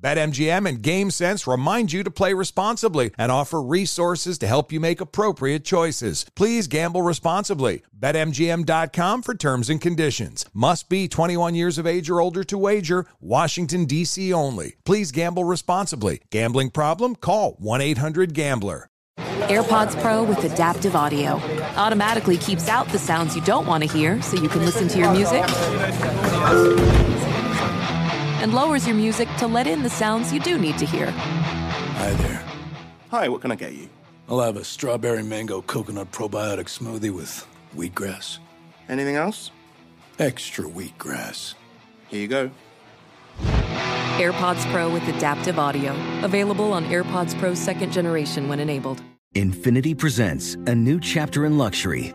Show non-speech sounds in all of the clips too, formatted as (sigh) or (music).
BetMGM and GameSense remind you to play responsibly and offer resources to help you make appropriate choices. Please gamble responsibly. BetMGM.com for terms and conditions. Must be 21 years of age or older to wager. Washington, D.C. only. Please gamble responsibly. Gambling problem? Call 1 800 Gambler. AirPods Pro with adaptive audio automatically keeps out the sounds you don't want to hear so you can listen to your music and lowers your music to let in the sounds you do need to hear. Hi there. Hi, what can I get you? I'll have a strawberry mango coconut probiotic smoothie with wheatgrass. Anything else? Extra wheatgrass. Here you go. AirPods Pro with adaptive audio. Available on AirPods Pro second generation when enabled. Infiniti presents a new chapter in luxury,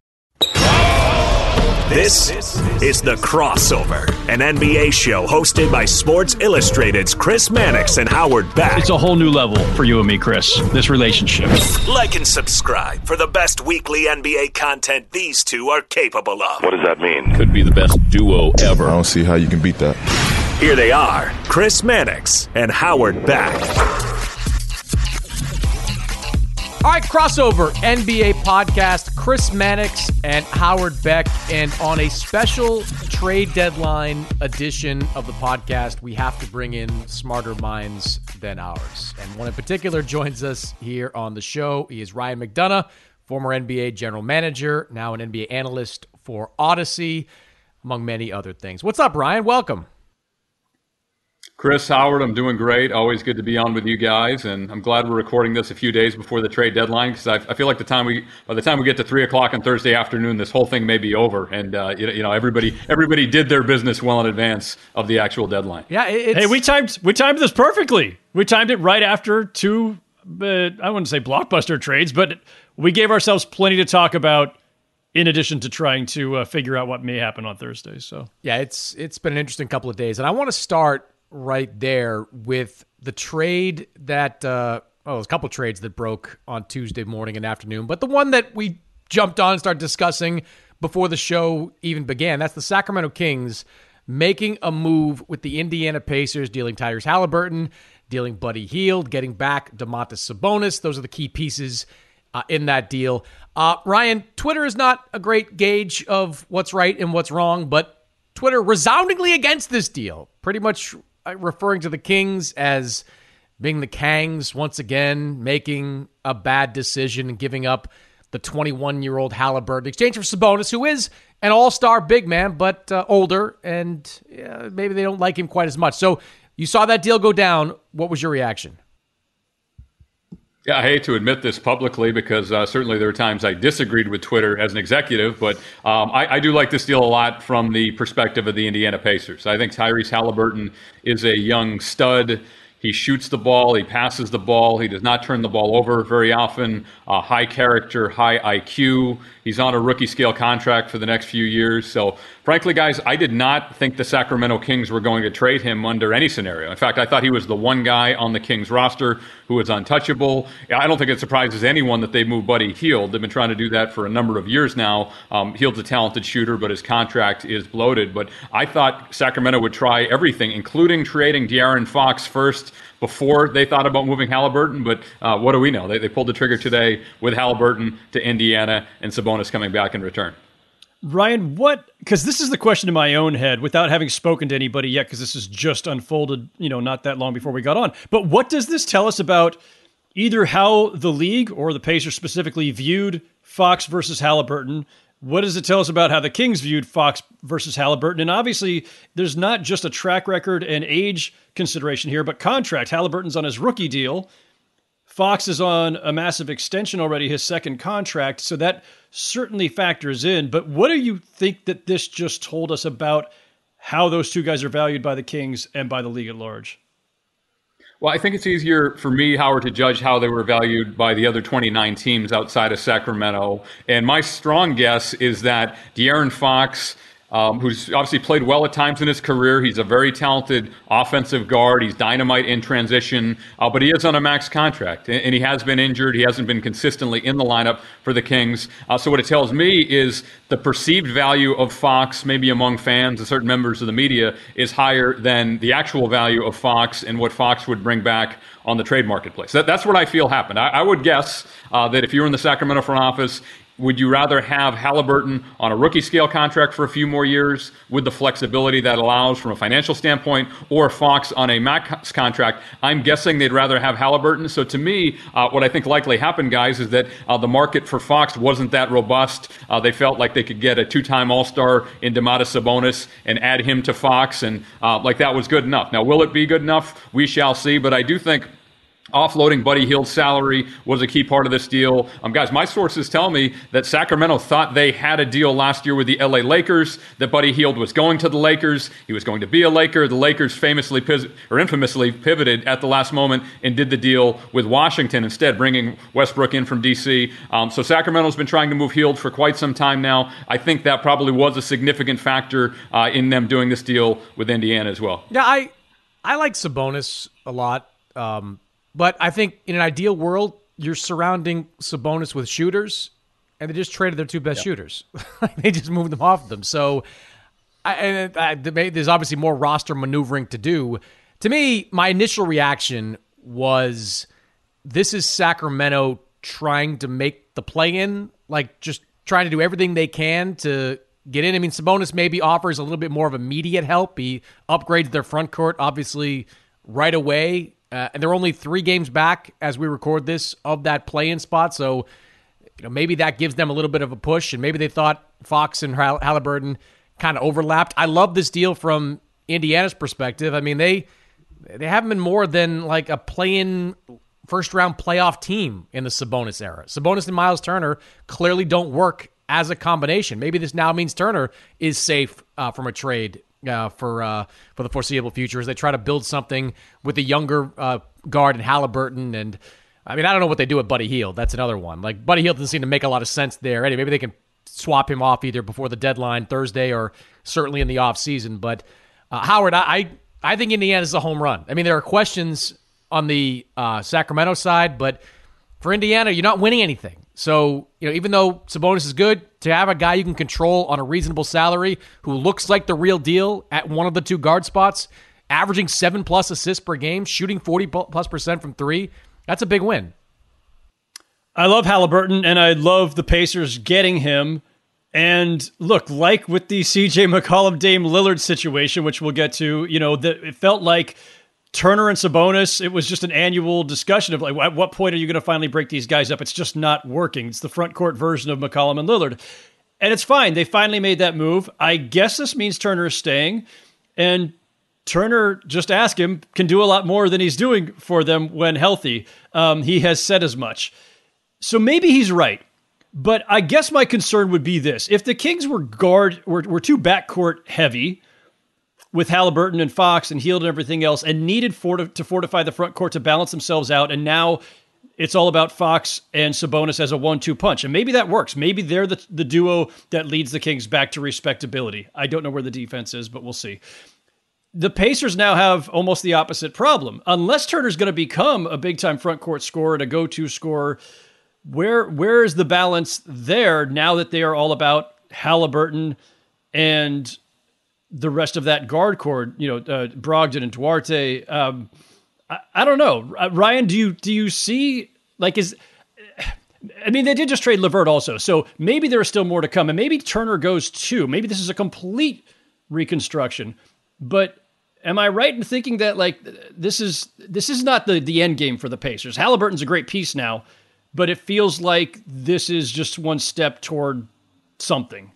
This is The Crossover, an NBA show hosted by Sports Illustrated's Chris Mannix and Howard Beck. It's a whole new level for you and me, Chris, this relationship. Like and subscribe for the best weekly NBA content these two are capable of. What does that mean? Could be the best duo ever. I don't see how you can beat that. Here they are, Chris Mannix and Howard Beck. All right, crossover NBA podcast. Chris Mannix and Howard Beck, and on a special trade deadline edition of the podcast, we have to bring in smarter minds than ours. And one in particular joins us here on the show. He is Ryan McDonough, former NBA general manager, now an NBA analyst for Odyssey, among many other things. What's up, Ryan? Welcome. Chris Howard, I'm doing great. Always good to be on with you guys, and I'm glad we're recording this a few days before the trade deadline because I, I, feel like the time we, by the time we get to three o'clock on Thursday afternoon, this whole thing may be over, and uh, you, you, know everybody everybody did their business well in advance of the actual deadline. Yeah, hey, we timed we timed this perfectly. We timed it right after two, uh, I wouldn't say blockbuster trades, but we gave ourselves plenty to talk about in addition to trying to uh, figure out what may happen on Thursday. So yeah, it's it's been an interesting couple of days, and I want to start right there with the trade that uh, oh, there's a couple trades that broke on Tuesday morning and afternoon, but the one that we jumped on and started discussing before the show even began, that's the Sacramento Kings making a move with the Indiana Pacers, dealing Tyrese Haliburton, dealing Buddy Hield, getting back Domantas Sabonis. Those are the key pieces uh, in that deal. Uh, Ryan, Twitter is not a great gauge of what's right and what's wrong, but Twitter resoundingly against this deal. Pretty much referring to the Kings as being the Kangs once again, making a bad decision and giving up the 21 year old Haliburton in exchange for Sabonis, who is an all star big man, but uh, older, and uh, maybe they don't like him quite as much. So you saw that deal go down. What was your reaction? Yeah, I hate to admit this publicly because uh, certainly there are times I disagreed with Twitter as an executive, but um, I, I, do like this deal a lot from the perspective of the Indiana Pacers. I think Tyrese Haliburton is a young stud. He shoots the ball, he passes the ball, he does not turn the ball over very often. Uh, high character, high IQ. He's on a rookie scale contract for the next few years. So, frankly, guys, I did not think the Sacramento Kings were going to trade him under any scenario. In fact, I thought he was the one guy on the Kings roster who was untouchable. I don't think it surprises anyone that they moved Buddy Hield. They've been trying to do that for a number of years now. Um, Hield's a talented shooter, but his contract is bloated. But I thought Sacramento would try everything, including trading De'Aaron Fox first before they thought about moving Haliburton. But uh, what do we know? They, they pulled the trigger today with Haliburton to Indiana and Sabonis coming back in return. Ryan, what? Because this is the question in my own head without having spoken to anybody yet, because this has just unfolded, you know, not that long before we got on. But what does this tell us about either how the league or the Pacers specifically viewed Fox versus Haliburton? What does it tell us about how the Kings viewed Fox versus Haliburton? And obviously, there's not just a track record and age consideration here, but contract. Haliburton's on his rookie deal. Fox is on a massive extension already, his second contract. So that certainly factors in. But what do you think that this just told us about how those two guys are valued by the Kings and by the league at large? Well, I think it's easier for me, Howard, to judge how they were valued by the other 29 teams outside of Sacramento. And my strong guess is that De'Aaron Fox um, who's obviously played well at times in his career. He's a very talented offensive guard. He's dynamite in transition, uh, but he is on a max contract, and, and, he has been injured. He hasn't been consistently in the lineup for the Kings. Uh, so what it tells me is the perceived value of Fox, maybe among fans and certain members of the media, is higher than the actual value of Fox and what Fox would bring back on the trade marketplace. That, that's what I feel happened. I, I would guess uh, that if you were in the Sacramento front office, would you rather have Haliburton on a rookie scale contract for a few more years with the flexibility that allows from a financial standpoint, or Fox on a max contract? I'm guessing they'd rather have Haliburton. So to me, uh, what I think likely happened, guys, is that uh, the market for Fox wasn't that robust. Uh, they felt like they could get a two-time All-Star in Domantas Sabonis and add him to Fox, and uh, like that was good enough. Now, will it be good enough? We shall see. But I do think Offloading Buddy Hield's salary was a key part of this deal. Um, guys, my sources tell me that Sacramento thought they had a deal last year with the LA Lakers, that Buddy Hield was going to the Lakers. He was going to be a Laker. The Lakers famously or infamously pivoted at the last moment and did the deal with Washington instead, bringing Westbrook in from D.C. Um, so Sacramento's been trying to move Hield for quite some time now. I think that probably was a significant factor uh, in them doing this deal with Indiana as well. Yeah, I I like Sabonis a lot. Um, but I think in an ideal world, you're surrounding Sabonis with shooters, and they just traded their two best shooters. (laughs) they just moved them off of them. So, I, and uh, I, there's obviously more roster maneuvering to do. To me, my initial reaction was this is Sacramento trying to make the play in, like just trying to do everything they can to get in. I mean, Sabonis maybe offers a little bit more of immediate help. He upgrades their front court, obviously, right away. Uh, and they're only three games back as we record this of that play-in spot. So, you know, maybe that gives them a little bit of a push, and maybe they thought Fox and Haliburton kind of overlapped. I love this deal from Indiana's perspective. I mean, they they haven't been more than like a play-in first round playoff team in the Sabonis era. Sabonis and Miles Turner clearly don't work as a combination. Maybe this now means Turner is safe uh, from a trade uh, for uh, for the foreseeable future as they try to build something with a younger uh, guard in Haliburton. And I mean, I don't know what they do with Buddy Hield. That's another one. Like Buddy Hield doesn't seem to make a lot of sense there. Anyway, maybe they can swap him off either before the deadline Thursday or certainly in the off season. But uh, Howard, I, I I think Indiana is a home run. I mean, there are questions on the uh, Sacramento side, but for Indiana, you're not winning anything. So, you know, even though Sabonis is good, to have a guy you can control on a reasonable salary who looks like the real deal at one of the two guard spots, averaging seven plus assists per game, shooting 40 plus percent from three, that's a big win. I love Haliburton and I love the Pacers getting him. And look, like with the CJ McCollum Dame Lillard situation, which we'll get to, you know, the, it felt like Turner and Sabonis, it was just an annual discussion of like, at what point are you going to finally break these guys up? It's just not working. It's the front court version of McCollum and Lillard. And it's fine. They finally made that move. I guess this means Turner is staying. And Turner, just ask him, can do a lot more than he's doing for them when healthy. Um, he has said as much. So maybe he's right. But I guess my concern would be this if the Kings were guard were, were too backcourt heavy, with Haliburton and Fox and Hield and everything else, and needed to fortify the front court to balance themselves out. And now it's all about Fox and Sabonis as a one-two punch, and maybe that works. Maybe they're the the duo that leads the Kings back to respectability. I don't know where the defense is, but we'll see. The Pacers now have almost the opposite problem. Unless Turner's going to become a big-time front court scorer and a go-to scorer, where where is the balance there now that they are all about Haliburton and the rest of that guard core? You know, uh, Brogdon and Duarte. Um, I, I don't know, Ryan. Do you do you see like is I mean, they did just trade LeVert also, so maybe there's still more to come, and maybe Turner goes too. Maybe this is a complete reconstruction. But am I right in thinking that like this is this is not the the end game for the Pacers? Haliburton's a great piece now, but it feels like this is just one step toward something.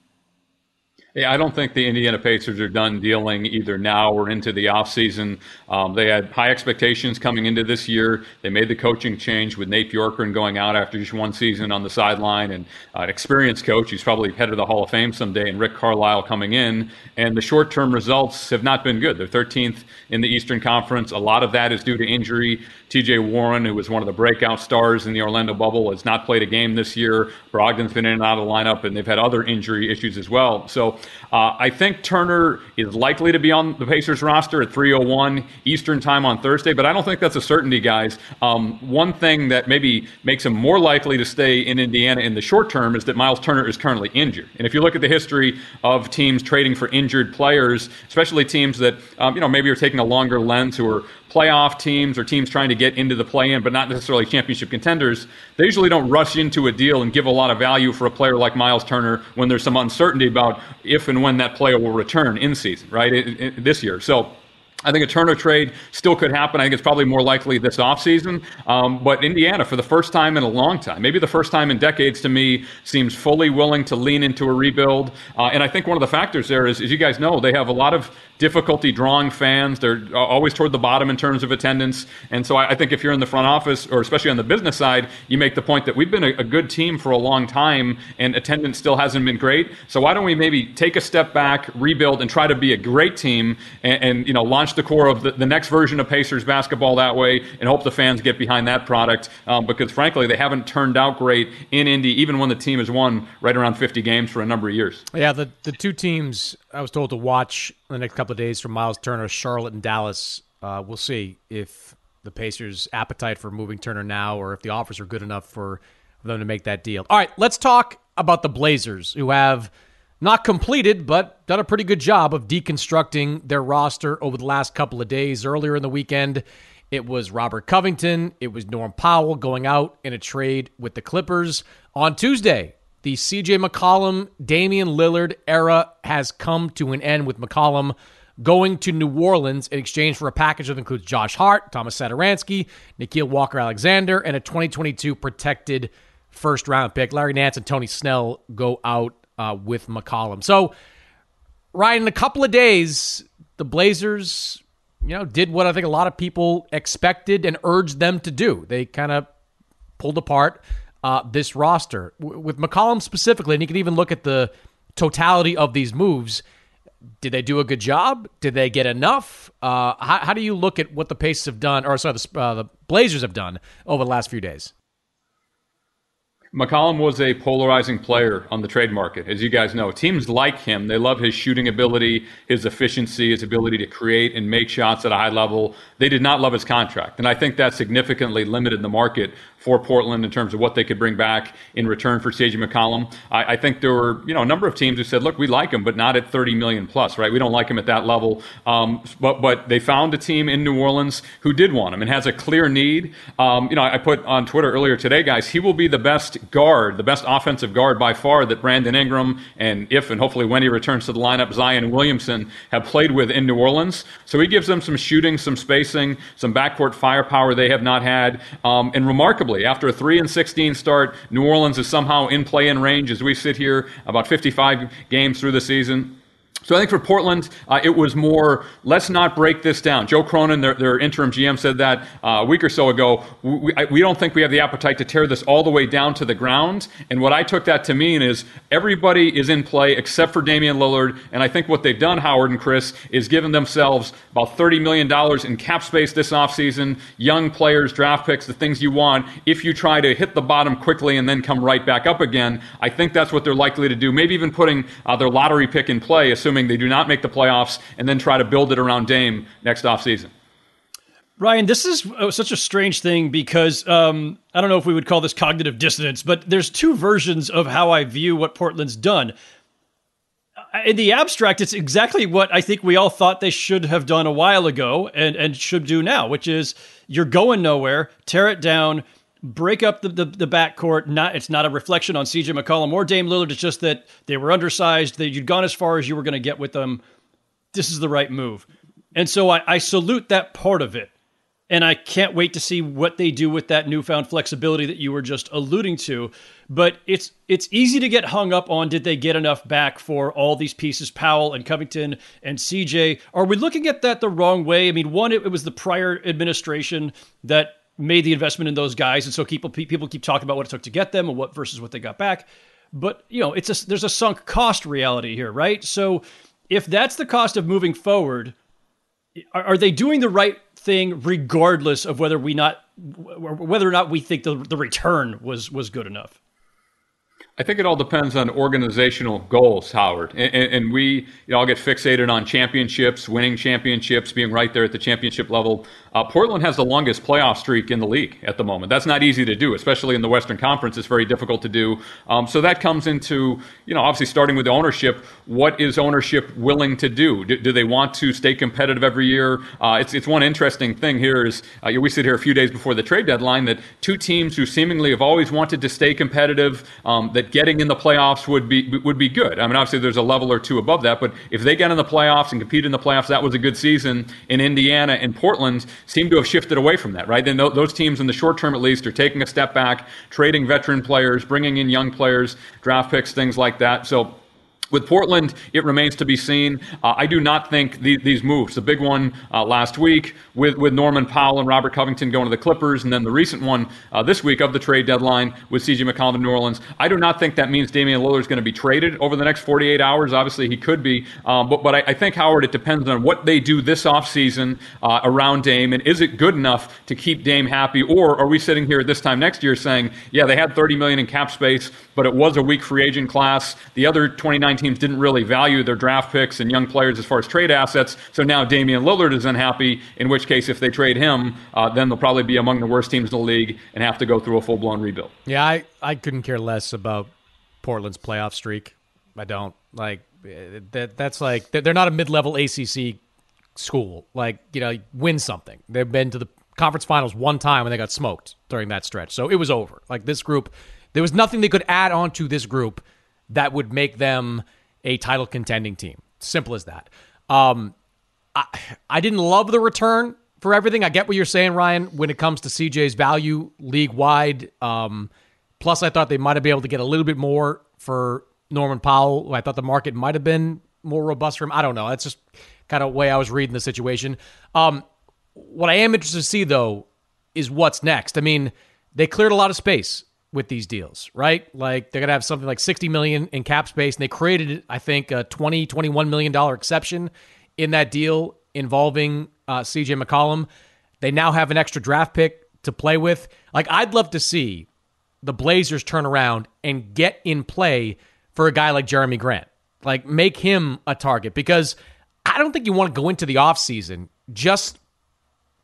Yeah, I don't think the Indiana Pacers are done dealing either now or into the offseason. Um, they had high expectations coming into this year. They made the coaching change with Nate Bjorkgren going out after just one season on the sideline and uh, an experienced coach who's probably head of the Hall of Fame someday, and Rick Carlisle coming in. And the short term results have not been good. They're 13th in the Eastern Conference. A lot of that is due to injury. TJ Warren, who was one of the breakout stars in the Orlando bubble, has not played a game this year. Brogdon's been in and out of the lineup, and they've had other injury issues as well. So uh, I think Turner is likely to be on the Pacers roster at 3:01 Eastern time on Thursday, but I don't think that's a certainty, guys. Um, one thing that maybe makes him more likely to stay in Indiana in the short term is that Miles Turner is currently injured. And if you look at the history of teams trading for injured players, especially teams that um, you know maybe are taking a longer lens who are playoff teams or teams trying to get into the play in, but not necessarily championship contenders, they usually don't rush into a deal and give a lot of value for a player like Miles Turner when there's some uncertainty about if and when that player will return in season, right, it, it, this year. So I think a Turner trade still could happen. I think it's probably more likely this offseason. Um, but Indiana, for the first time in a long time, maybe the first time in decades to me, seems fully willing to lean into a rebuild. Uh, and I think one of the factors there is, as you guys know, they have a lot of difficulty drawing fans. They're always toward the bottom in terms of attendance. And so I think if you're in the front office, or especially on the business side, you make the point that we've been a, a good team for a long time and attendance still hasn't been great. So why don't we maybe take a step back, rebuild, and try to be a great team and, and you know, launch the core of the, the, next version of Pacers basketball that way and hope the fans get behind that product um, because frankly, they haven't turned out great in Indy, even when the team has won right around 50 games for a number of years. Yeah, the, the two teams I was told to watch the next couple of days from Miles Turner, Charlotte and Dallas. Uh, we'll see if the Pacers' appetite for moving Turner now or if the offers are good enough for them to make that deal. All right, let's talk about the Blazers, who have not completed, but done a pretty good job of deconstructing their roster over the last couple of days. Earlier in the weekend, it was Robert Covington, it was Norm Powell going out in a trade with the Clippers. On Tuesday, the CJ McCollum, Damian Lillard era has come to an end with McCollum going to New Orleans in exchange for a package that includes Josh Hart, Thomas Satoransky, Nickeil Walker Alexander, and a 2022 protected first round pick. Larry Nance and Tony Snell go out uh, with McCollum. So, Ryan, in a couple of days, the Blazers, you know, did what I think a lot of people expected and urged them to do. They kind of pulled apart uh, this roster. W- with McCollum specifically, and you can even look at the totality of these moves. Did they do a good job? Did they get enough? Uh, how, how, do you look at what the Pacers have done, or sorry, the, uh, the Blazers have done over the last few days? McCollum was a polarizing player on the trade market, as you guys know. Teams like him. They love his shooting ability, his efficiency, his ability to create and make shots at a high level. They did not love his contract. And I think that significantly limited the market for Portland in terms of what they could bring back in return for CJ McCollum. I, I, think there were you know a number of teams who said, look, we like him, but not at 30 million plus, right? We don't like him at that level. Um, but but they found a team in New Orleans who did want him and has a clear need. Um, you know, I put on Twitter earlier today, guys, he will be the best guard, the best offensive guard by far that Brandon Ingram and if and hopefully when he returns to the lineup, Zion Williamson have played with in New Orleans. So he gives them some shooting, some spacing, some backcourt firepower they have not had, um, and remarkably after a 3 and 16 start, New Orleans is somehow in play in range as we sit here about 55 games through the season. So I think for Portland, uh, it was more let's not break this down. Joe Cronin, their, their interim GM, said that uh, a week or so ago. We, we don't think we have the appetite to tear this all the way down to the ground. And what I took that to mean is everybody is in play except for Damian Lillard. And I think what they've done, Howard and Chris, is given themselves about $30 million in cap space this offseason, young players, draft picks, the things you want. If you try to hit the bottom quickly and then come right back up again, I think that's what they're likely to do. Maybe even putting uh, their lottery pick in play, assuming assuming they do not make the playoffs, and then try to build it around Dame next offseason. Ryan, this is uh, such a strange thing because um, I don't know if we would call this cognitive dissonance, but there's two versions of how I view what Portland's done. In the abstract, it's exactly what I think we all thought they should have done a while ago and, and should do now, which is you're going nowhere, tear it down, break up the, the, the backcourt. Not it's not a reflection on CJ McCollum or Dame Lillard. It's just that they were undersized. That you'd gone as far as you were going to get with them. This is the right move, and so I, I salute that part of it. And I can't wait to see what they do with that newfound flexibility that you were just alluding to. But it's it's easy to get hung up on did they get enough back for all these pieces, Powell and Covington and CJ? Are we looking at that the wrong way? I mean, one, it, it was the prior administration that made the investment in those guys, and so people people keep talking about what it took to get them and what versus what they got back. But you know, it's a, there's a sunk cost reality here, right? So if that's the cost of moving forward, are, are they doing the right thing regardless of whether we not whether or not we think the the return was was good enough? I think it all depends on organizational goals, Howard. And, and, we you know, all get fixated on championships, winning championships, being right there at the championship level. Uh, Portland has the longest playoff streak in the league at the moment. That's not easy to do, especially in the Western Conference. It's very difficult to do. Um, so that comes into, you know, obviously starting with ownership. What is ownership willing to do? Do, do they want to stay competitive every year? Uh, it's, it's one interesting thing here is uh, we sit here a few days before the trade deadline that two teams who seemingly have always wanted to stay competitive, um, that getting in the playoffs would be would be good. I mean, obviously there's a level or two above that, but if they get in the playoffs and compete in the playoffs, that was a good season in Indiana and Portland seem to have shifted away from that, right? Then those teams, in the short term at least, are taking a step back, trading veteran players, bringing in young players, draft picks, things like that. So with Portland, it remains to be seen. Uh, I do not think the, these moves, the big one uh, last week with, with Norman Powell and Robert Covington going to the Clippers, and then the recent one uh, this week of the trade deadline with CJ McCollum to New Orleans, I do not think that means Damian Lillard is going to be traded over the next 48 hours. Obviously, he could be. Um, but but I, I, think, Howard, it depends on what they do this offseason uh, around Dame, and is it good enough to keep Dame happy, or are we sitting here at this time next year saying, yeah, they had 30 million in cap space, but it was a weak free agent class. The other 29 teams didn't really value their draft picks and young players as far as trade assets. So now Damian Lillard is unhappy, in which case, if they trade him, uh, then they'll probably be among the worst teams in the league and have to go through a full blown rebuild. Yeah, I, I couldn't care less about Portland's playoff streak. I don't. Like, that, that's like, they're not a mid level ACC school. Like, you know, win something. They've been to the conference finals one time and they got smoked during that stretch. So it was over. Like, this group there was nothing they could add on to this group that would make them a title contending team. Simple as that. Um, I, I didn't love the return for everything. I get what you're saying, Ryan, when it comes to CJ's value league wide. Um, plus, I thought they might have been able to get a little bit more for Norman Powell. I thought the market might have been more robust for him. I don't know. That's just kind of way I was reading the situation. Um, what I am interested to see, though, is what's next. I mean, they cleared a lot of space with these deals, right? Like they're going to have something like 60 million in cap space and they created I think a 20 21 million dollar exception in that deal involving uh, CJ McCollum. They now have an extra draft pick to play with. Like I'd love to see the Blazers turn around and get in play for a guy like Jerami Grant. Like make him a target because I don't think you want to go into the offseason just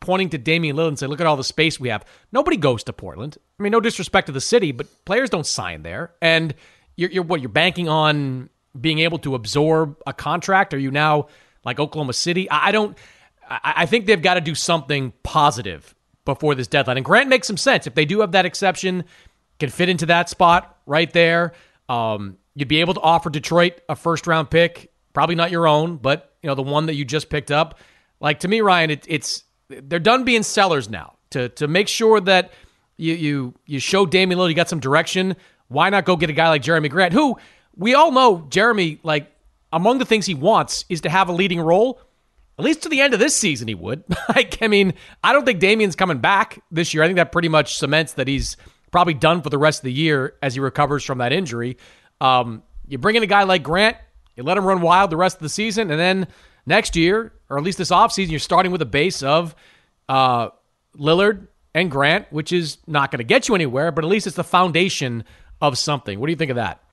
pointing to Damian Lillard and say, look at all the space we have. Nobody goes to Portland. I mean, no disrespect to the city, but players don't sign there. And you're, you're what? You're banking on being able to absorb a contract? Are you now like Oklahoma City? I don't. I, I think they've got to do something positive before this deadline. And Grant makes some sense if they do have that exception, can fit into that spot right there. Um, you'd be able to offer Detroit a first round pick, probably not your own, but you know the one that you just picked up. Like to me, Ryan, it, it's they're done being sellers now. To to make sure that you you you show Damian Lillard you got some direction. Why not go get a guy like Jerami Grant, who we all know Jerami like among the things he wants is to have a leading role. At least to the end of this season, he would. (laughs) like, I mean, I don't think Damian's coming back this year. I think that pretty much cements that he's probably done for the rest of the year as he recovers from that injury. Um, you bring in a guy like Grant, you let him run wild the rest of the season, and then next year, or at least this offseason, you're starting with a base of uh, Lillard and Grant, which is not going to get you anywhere, but at least it's the foundation of something. What do you think of that?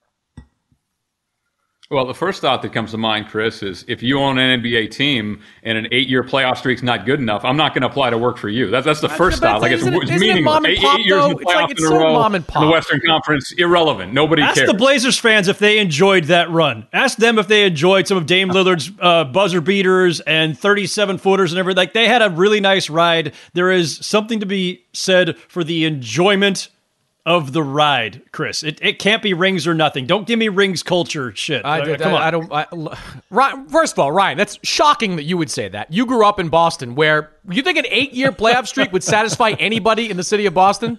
Well, the first thought that comes to mind, Chris, is if you own an NBA team and an eight-year playoff streak's not good enough, I'm not going to apply to work for you. That's that's the first thought. Like it's, it's meaningless. It eight, eight, years in the playoff like in a so row in the Western Conference, irrelevant. Nobody Ask cares. the Blazers fans if they enjoyed that run. Ask them if they enjoyed some of Dame Lillard's uh, buzzer beaters and 37 footers and everything. Like they had a really nice ride. There is something to be said for the enjoyment of the ride, Chris. It, it can't be rings or nothing. Don't give me rings culture shit. I, uh, come I, on. I don't. I, Ryan, first of all, Ryan, that's shocking that you would say that. You grew up in Boston, where you think an eight-year playoff streak would satisfy anybody in the city of Boston?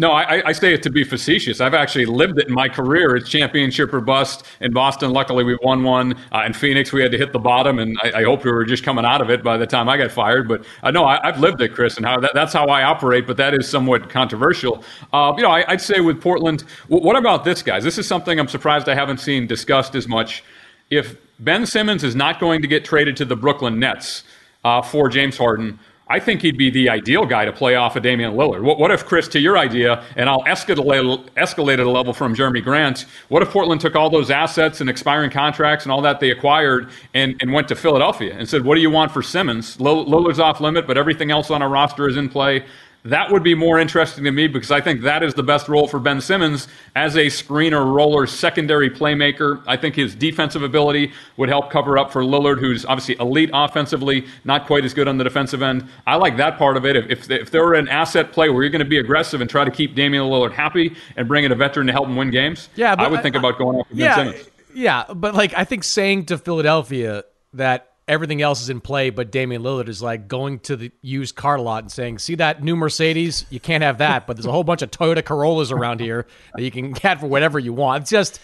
No, I, I, say it to be facetious. I've actually lived it in my career. It's championship or bust. In Boston, luckily we won one. Uh, in Phoenix, we had to hit the bottom, and I, I, hope we were just coming out of it by the time I got fired. But uh, no, I, have lived it, Chris, and how that, that's how I operate. But that is somewhat controversial. Uh, you know, I, would say with Portland, w- what about this, guys? This is something I'm surprised I haven't seen discussed as much. If Ben Simmons is not going to get traded to the Brooklyn Nets uh, for James Harden, I think he'd be the ideal guy to play off of Damian Lillard. What, what if, Chris, to your idea, and I'll escalate, escalate it a level from Jerami Grant, what if Portland took all those assets and expiring contracts and all that they acquired and, and went to Philadelphia and said, what do you want for Simmons? Lillard's off limit, but everything else on our roster is in play. That would be more interesting to me because I think that is the best role for Ben Simmons as a screener, roller, secondary playmaker. I think his defensive ability would help cover up for Lillard, who's obviously elite offensively, not quite as good on the defensive end. I like that part of it. If, if, if there were an asset play where you're going to be aggressive and try to keep Damian Lillard happy and bring in a veteran to help him win games, yeah, I would think about going after yeah, Ben Simmons. Yeah, but like I think saying to Philadelphia that everything else is in play, but Damian Lillard is like going to the used car lot and saying, "See that new Mercedes? You can't have that, but there's a whole bunch of Toyota Corollas around here that you can get for whatever you want." It's just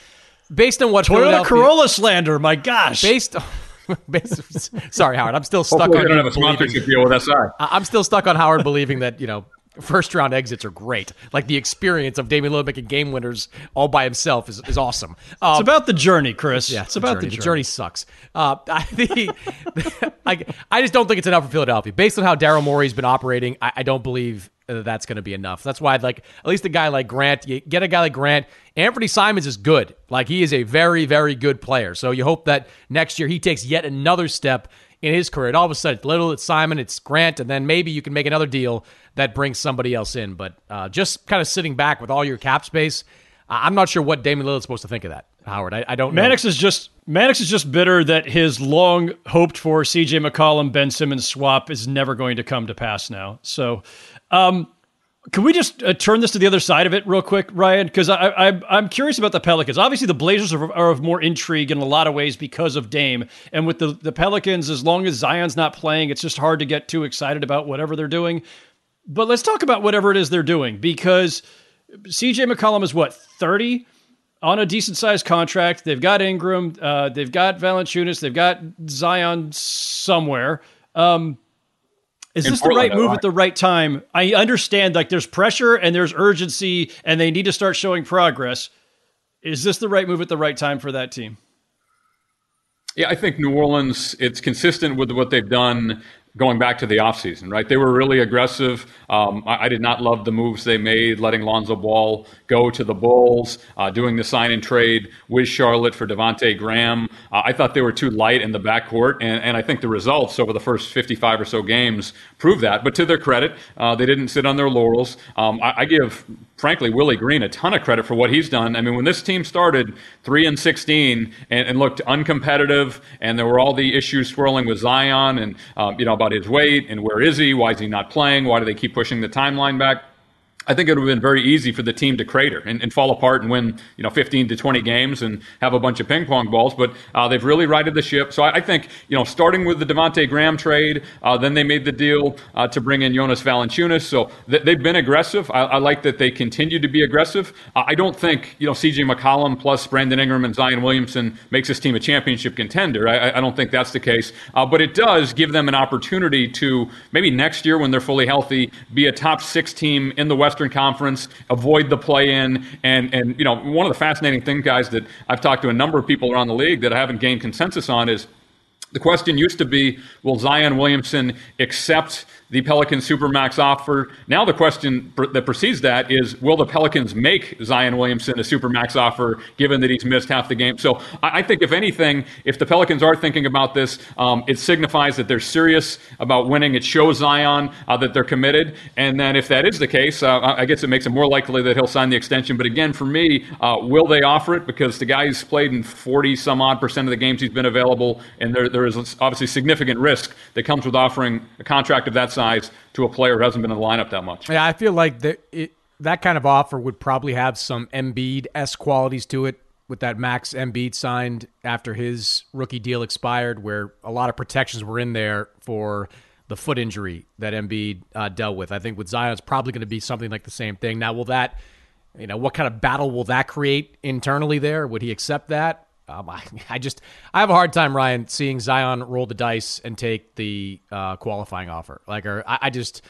based on what Toyota Corolla slander. My gosh, based. (laughs) based sorry, Howard. I'm still stuck Hopefully on. don't have a sponsorship deal with SI. I'm still stuck on Howard believing that you know first round exits are great. Like the experience of Damian Lillard making game winners all by himself is, is awesome. Um, it's about the journey, Chris. Yeah, it's, about journey. the journey. The journey sucks. Uh, (laughs) I, the, I, I just don't think it's enough for Philadelphia. Based on how Daryl Morey's been operating, I, I don't believe that's going to be enough. That's why I'd like at least a guy like Grant. You get a guy like Grant. Anfernee Simons is good. Like he is a very, very good player. So you hope that next year he takes yet another step in his career. And all of a sudden, Little, it's Simon, it's Grant, and then maybe you can make another deal that brings somebody else in. But uh, just kind of sitting back with all your cap space, I'm not sure what Damian Lillard's supposed to think of that. Howard, I, I don't. Mannix know. is just Mannix is just bitter that his long hoped for C.J. McCollum Ben Simmons swap is never going to come to pass now. So, um, can we just uh, turn this to the other side of it real quick, Ryan? Because I, I, am curious about the Pelicans. Obviously, the Blazers are, are, of more intrigue in a lot of ways because of Dame. And with the, the Pelicans, as long as Zion's not playing, it's just hard to get too excited about whatever they're doing. But let's talk about whatever it is they're doing because CJ McCollum is what, 30? On a decent sized contract. They've got Ingram, uh, they've got Valanciunas, they've got Zion somewhere. Um, is this Portland, the right move at the right time? I understand like there's pressure and there's urgency and they need to start showing progress. Is this the right move at the right time for that team? Yeah, I think New Orleans, it's consistent with what they've done going back to the offseason, right? They were really aggressive. Um, I, I, did not love the moves they made, letting Lonzo Ball go to the Bulls, uh, doing the sign and trade with Charlotte for Devonte Graham. Uh, I thought they were too light in the backcourt, and, and I think the results over the first 55 or so games prove that. But to their credit, uh, they didn't sit on their laurels. Um, I, I, give, frankly, Willie Green a ton of credit for what he's done. I mean, when this team started 3 and 16 and, and looked uncompetitive, and there were all the issues swirling with Zion and, um, you know, about his weight and where is he? Why is he not playing? Why do they keep pushing the timeline back? I think it would have been very easy for the team to crater and, and, fall apart and win, you know, 15 to 20 games and have a bunch of ping pong balls. But uh, they've really righted the ship. So I, I, think, you know, starting with the Devonte Graham trade, uh, then they made the deal uh, to bring in Jonas Valanciunas. So th- they've been aggressive. I, I, like that they continue to be aggressive. I don't think, you know, C.J. McCollum plus Brandon Ingram and Zion Williamson makes this team a championship contender. I, don't think that's the case. Uh, but it does give them an opportunity to maybe next year when they're fully healthy be a top six team in the Western Conference avoid the play-in. And and you know, one of the fascinating things, guys, that I've talked to a number of people around the league that I haven't gained consensus on is the question used to be, will Zion Williamson accept the Pelicans Supermax offer. Now the question that precedes that is, will the Pelicans make Zion Williamson a Supermax offer given that he's missed half the game? So I think if anything, if the Pelicans are thinking about this, um, it signifies that they're serious about winning. It shows Zion uh, that they're committed. And then if that is the case, uh, I guess it makes it more likely that he'll sign the extension. But again, for me, uh, will they offer it? Because the guy's played in 40 some odd percent of the games he's been available, and there, there is obviously significant risk that comes with offering a contract of that size to a player who hasn't been in the lineup that much. Yeah, I feel like that it, that kind of offer would probably have some Embiid s qualities to it. With that Max Embiid signed after his rookie deal expired, where a lot of protections were in there for the foot injury that Embiid uh, dealt with. I think with Zion, it's probably going to be something like the same thing. Now, will that, you know, what kind of battle will that create internally there? Would he accept that? Um, (laughs) I, I, just I have a hard time, Ryan, seeing Zion roll the dice and take the uh, qualifying offer. Like, or I, I, just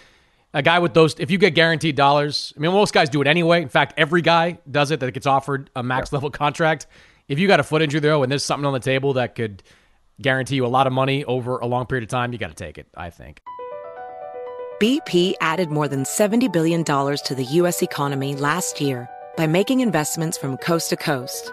a guy with those. If you get guaranteed dollars, I mean, most guys do it anyway. In fact, every guy does it that gets offered a max level contract. If you got a foot injury though, and there's something on the table that could guarantee you a lot of money over a long period of time, you got to take it. I think. BP added more than seventy billion dollars to the U.S. economy last year by making investments from coast to coast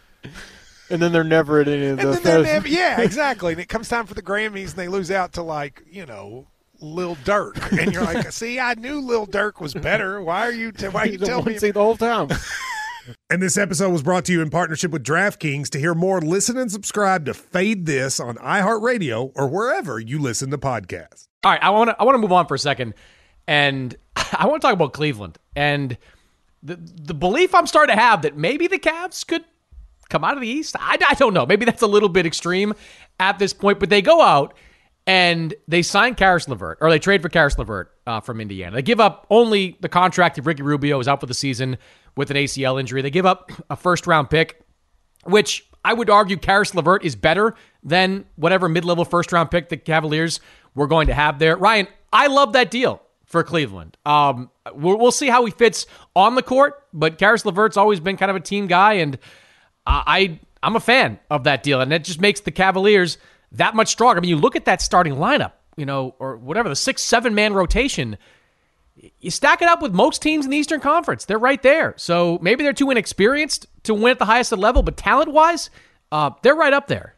And then they're never at any of the. Never, yeah, (laughs) exactly. And it comes time for the Grammys, and they lose out to like you know Lil Durk, and you're like, (laughs) see, I knew Lil Durk was better. Why are you? T- why are you telling me? See the whole time. (laughs) and this episode was brought to you in partnership with DraftKings. To hear more, listen and subscribe to Fade This on iHeartRadio or wherever you listen to podcasts. All right, I want to I want to move on for a second, and I want to talk about Cleveland and the the belief I'm starting to have that maybe the Cavs could come out of the East? I, I don't know. Maybe that's a little bit extreme at this point, but they go out and they sign Caris LeVert, or they trade for Caris LeVert uh, from Indiana. They give up only the contract if Ricky Rubio is out for the season with an ACL injury. They give up a first round pick, which I would argue Caris LeVert is better than whatever mid level first round pick the Cavaliers were going to have there. Ryan, I love that deal for Cleveland. Um, we'll, we'll, see how he fits on the court, but Caris LeVert's always been kind of a team guy, and I I'm a fan of that deal, and it just makes the Cavaliers that much stronger. I mean, you look at that starting lineup, you know, or whatever the six seven man rotation. You stack it up with most teams in the Eastern Conference; they're right there. So maybe they're too inexperienced to win at the highest level, but talent wise, uh, they're right up there.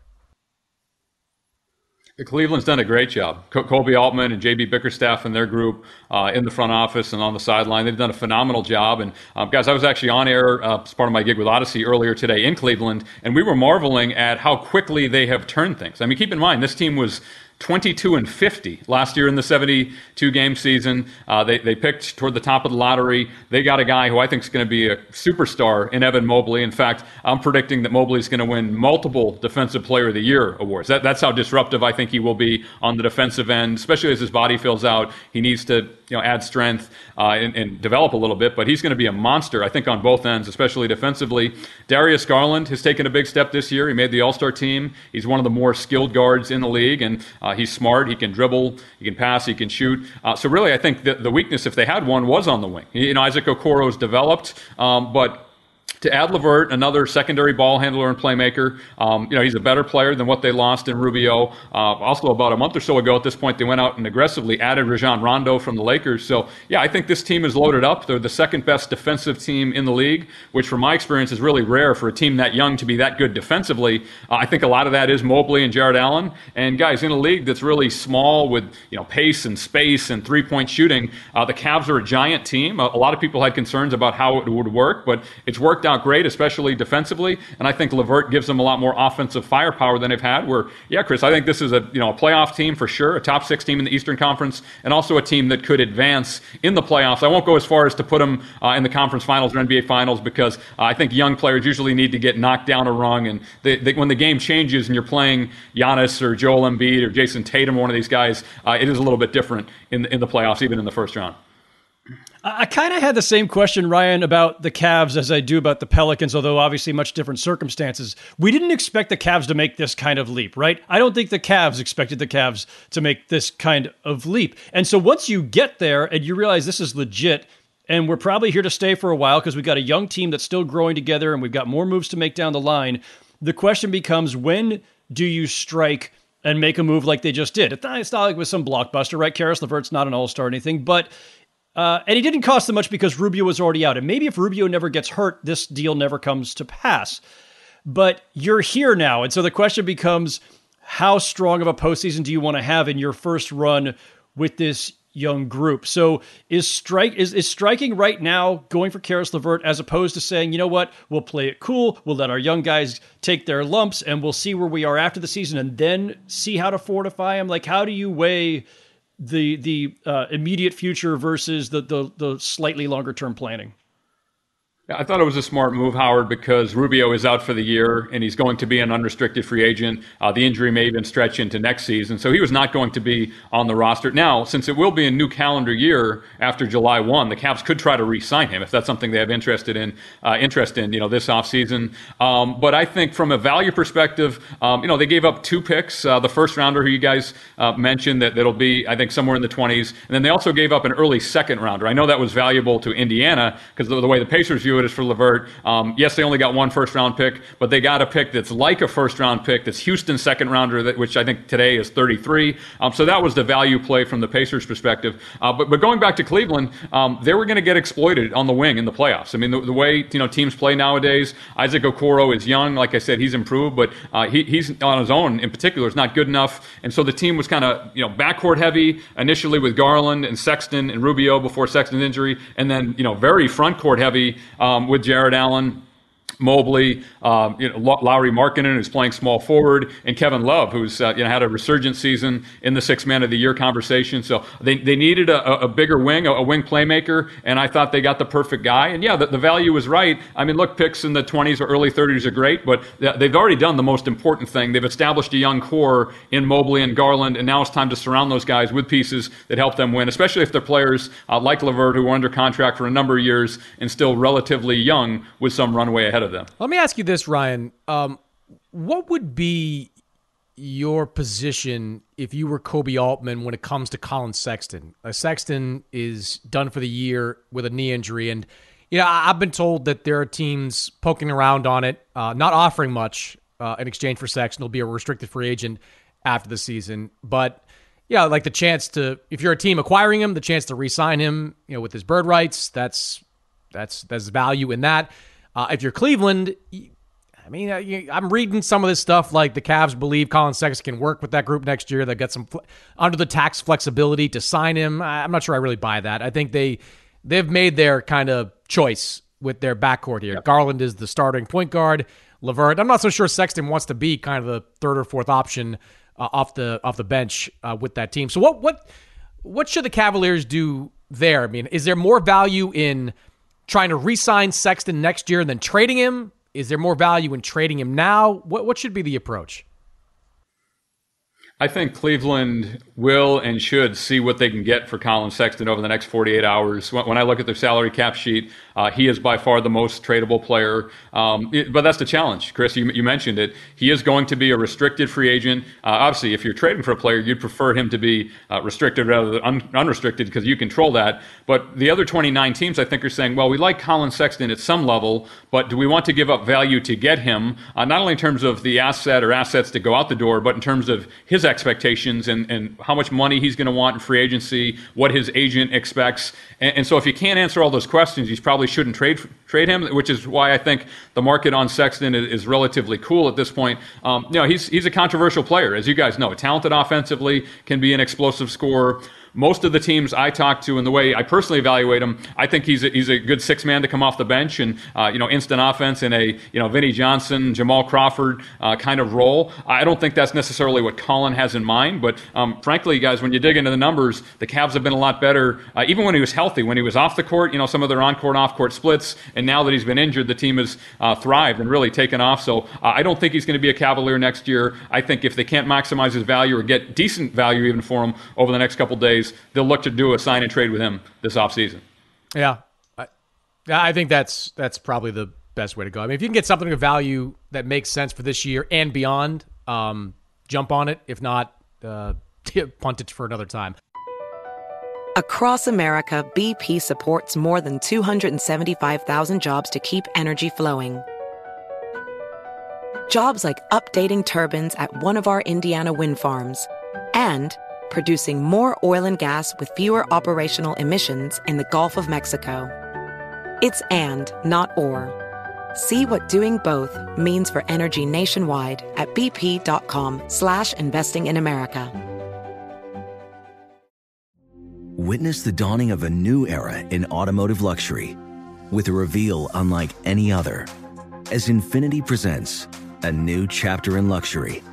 Cleveland's done a great job. Koby Altman and JB Bickerstaff and their group uh, in the front office and on the sideline, they've done a phenomenal job. And um, guys, I was actually on air uh, as part of my gig with Odyssey earlier today in Cleveland, and we were marveling at how quickly they have turned things. I mean, keep in mind, this team was 22 and 50 last year in the 72 game season. Uh, they, they picked toward the top of the lottery. They got a guy who I think is going to be a superstar in Evan Mobley. In fact, I'm predicting that Mobley is going to win multiple Defensive Player of the Year awards. That, that's how disruptive I think he will be on the defensive end, especially as his body fills out. He needs to you know add strength uh, and, and, develop a little bit, but he's going to be a monster, I think, on both ends, especially defensively. Darius Garland has taken a big step this year. He made the All Star team. He's one of the more skilled guards in the league, and uh, he's smart. He can dribble, he can pass, he can shoot. Uh, so really, I think the, the weakness, if they had one, was on the wing. You know, Isaac Okoro's developed, um, but to add LeVert, another secondary ball handler and playmaker. Um, you know, he's a better player than what they lost in Rubio. Uh, also, about a month or so ago at this point, they went out and aggressively added Rajon Rondo from the Lakers. So, yeah, I think this team is loaded up. They're the second best defensive team in the league, which, from my experience, is really rare for a team that young to be that good defensively. Uh, I think a lot of that is Mobley and Jarrett Allen. And guys, in a league that's really small with you know pace and space and three point shooting, uh, the Cavs are a giant team. A, a lot of people had concerns about how it would work, but it's worked out out great, especially defensively. And I think LeVert gives them a lot more offensive firepower than they've had. Where, yeah, Chris, I think this is a you know a playoff team for sure, a top six team in the Eastern Conference, and also a team that could advance in the playoffs. I won't go as far as to put them uh, in the conference finals or NBA finals because uh, I think young players usually need to get knocked down a rung. And they, they, when the game changes and you're playing Giannis or Joel Embiid or Jayson Tatum, or one of these guys, uh, it is a little bit different in in the playoffs, even in the first round. I kind of had the same question, Ryan, about the Cavs as I do about the Pelicans, although obviously much different circumstances. We didn't expect the Cavs to make this kind of leap, right? I don't think the Cavs expected the Cavs to make this kind of leap. And so once you get there and you realize this is legit, and we're probably here to stay for a while because we've got a young team that's still growing together and we've got more moves to make down the line, the question becomes when do you strike? and make a move like they just did. It's not, like with some blockbuster, right? Caris LeVert's not an all star or anything, but uh, and it didn't cost them much because Rubio was already out. And maybe if Rubio never gets hurt, this deal never comes to pass. But you're here now. And so the question becomes how strong of a postseason do you want to have in your first run with this young group? So is strike is, is striking right now going for Caris LeVert as opposed to saying, you know what, we'll play it cool, we'll let our young guys take their lumps and we'll see where we are after the season and then see how to fortify them? Like how do you weigh the the uh, immediate future versus the, the the slightly longer term planning? I thought it was a smart move, Howard, because Rubio is out for the year and he's going to be an unrestricted free agent. Uh, the injury may even stretch into next season, so he was not going to be on the roster. Now, since it will be a new calendar year after July 1, the Cavs could try to re-sign him if that's something they have interested in, uh, interest in, you know, this offseason. Um, but I think from a value perspective, um, you know, they gave up two picks. Uh, the first rounder, who you guys uh, mentioned, that that'll be, I think, somewhere in the 20s, and then they also gave up an early second rounder. I know that was valuable to Indiana because the, the way the Pacers view it is for LeVert. Um, yes, they only got one first round pick, but they got a pick that's like a first round pick. That's Houston's second rounder, that, which I think today is 33. Um, so that was the value play from the Pacers' perspective. Uh, but, but going back to Cleveland, um, they were going to get exploited on the wing in the playoffs. I mean, the, the, way you know teams play nowadays, Isaac Okoro is young. Like I said, he's improved, but uh, he, he's on his own in particular is not good enough. And so the team was kind of you know backcourt heavy initially with Garland and Sexton and Rubio before Sexton's injury, and then you know very front court heavy um, with Jarrett Allen Mobley, um, you know, Lauri Markkanen, who's playing small forward, and Kevin Love, who's uh, you know, had a resurgent season in the six man of the year conversation. So they, they needed a, a bigger wing, a, a, wing playmaker, and I thought they got the perfect guy. And yeah, the, the, value was right. I mean, look, picks in the 20s or early 30s are great, but they've already done the most important thing. They've established a young core in Mobley and Garland, and now it's time to surround those guys with pieces that help them win, especially if they're players uh, like LeVert, who are under contract for a number of years and still relatively young with some runway ahead of them. Let me ask you this, Ryan. Um, what would be your position if you were Koby Altman when it comes to Collin Sexton? Uh, Sexton is done for the year with a knee injury, and you know I've been told that there are teams poking around on it, uh, not offering much uh, in exchange for Sexton. He'll be a restricted free agent after the season, but yeah, like the chance to if you're a team acquiring him, the chance to re-sign him, you know, with his bird rights. That's that's there's value in that. Uh, if you're Cleveland, I mean, I'm reading some of this stuff like the Cavs believe Collin Sexton can work with that group next year. They've got some under the tax flexibility to sign him. I'm not sure I really buy that. I think they they've made their kind of choice with their backcourt here. Yep. Garland is the starting point guard. LeVert. I'm not so sure Sexton wants to be kind of the third or fourth option uh, off the off the bench uh, with that team. So what what what should the Cavaliers do there? I mean, is there more value in trying to re-sign Sexton next year and then trading him? Is there more value in trading him now? What what should be the approach? I think Cleveland will and should see what they can get for Collin Sexton over the next 48 hours. When, I look at their salary cap sheet, uh, he is by far the most tradable player. Um, it, but that's the challenge, Chris. You, you, mentioned it. He is going to be a restricted free agent. Uh, obviously, if you're trading for a player, you'd prefer him to be uh, restricted rather than un- unrestricted because you control that. But the other 29 teams, I think, are saying, well, we like Collin Sexton at some level, but do we want to give up value to get him? Uh, not only in terms of the asset or assets to go out the door, but in terms of his expectations and, and how much money he's going to want in free agency, what his agent expects. And, and so if you can't answer all those questions, probably probably shouldn't trade trade him, which is why I think the market on Sexton is, is relatively cool at this point. Um, you know, he's he's a controversial player, as you guys know, talented offensively, can be an explosive scorer most of the teams I talk to and the way I personally evaluate him, I think he's a, he's a good six man to come off the bench and uh, you know instant offense in a you know Vinnie Johnson, Jamal Crawford uh, kind of role. I don't think that's necessarily what Collin has in mind, but um, frankly, guys, when you dig into the numbers, the Cavs have been a lot better uh, even when he was healthy. When he was off the court, you know some of their on court off court splits, and now that he's been injured, the team has uh, thrived and really taken off. So uh, I don't think he's going to be a Cavalier next year. I think if they can't maximize his value or get decent value even for him over the next couple days they'll look to do a sign and trade with him this offseason. Yeah. I, I think that's that's probably the best way to go. I mean, if you can get something of value that makes sense for this year and beyond, um, jump on it. If not, uh, (laughs) punt it for another time. Across America, BP supports more than 275,000 jobs to keep energy flowing. Jobs like updating turbines at one of our Indiana wind farms and producing more oil and gas with fewer operational emissions in the Gulf of Mexico. It's and, not or. See what doing both means for energy nationwide at bp.com slash investing in America. Witness the dawning of a new era in automotive luxury with a reveal unlike any other as Infiniti presents a new chapter in luxury –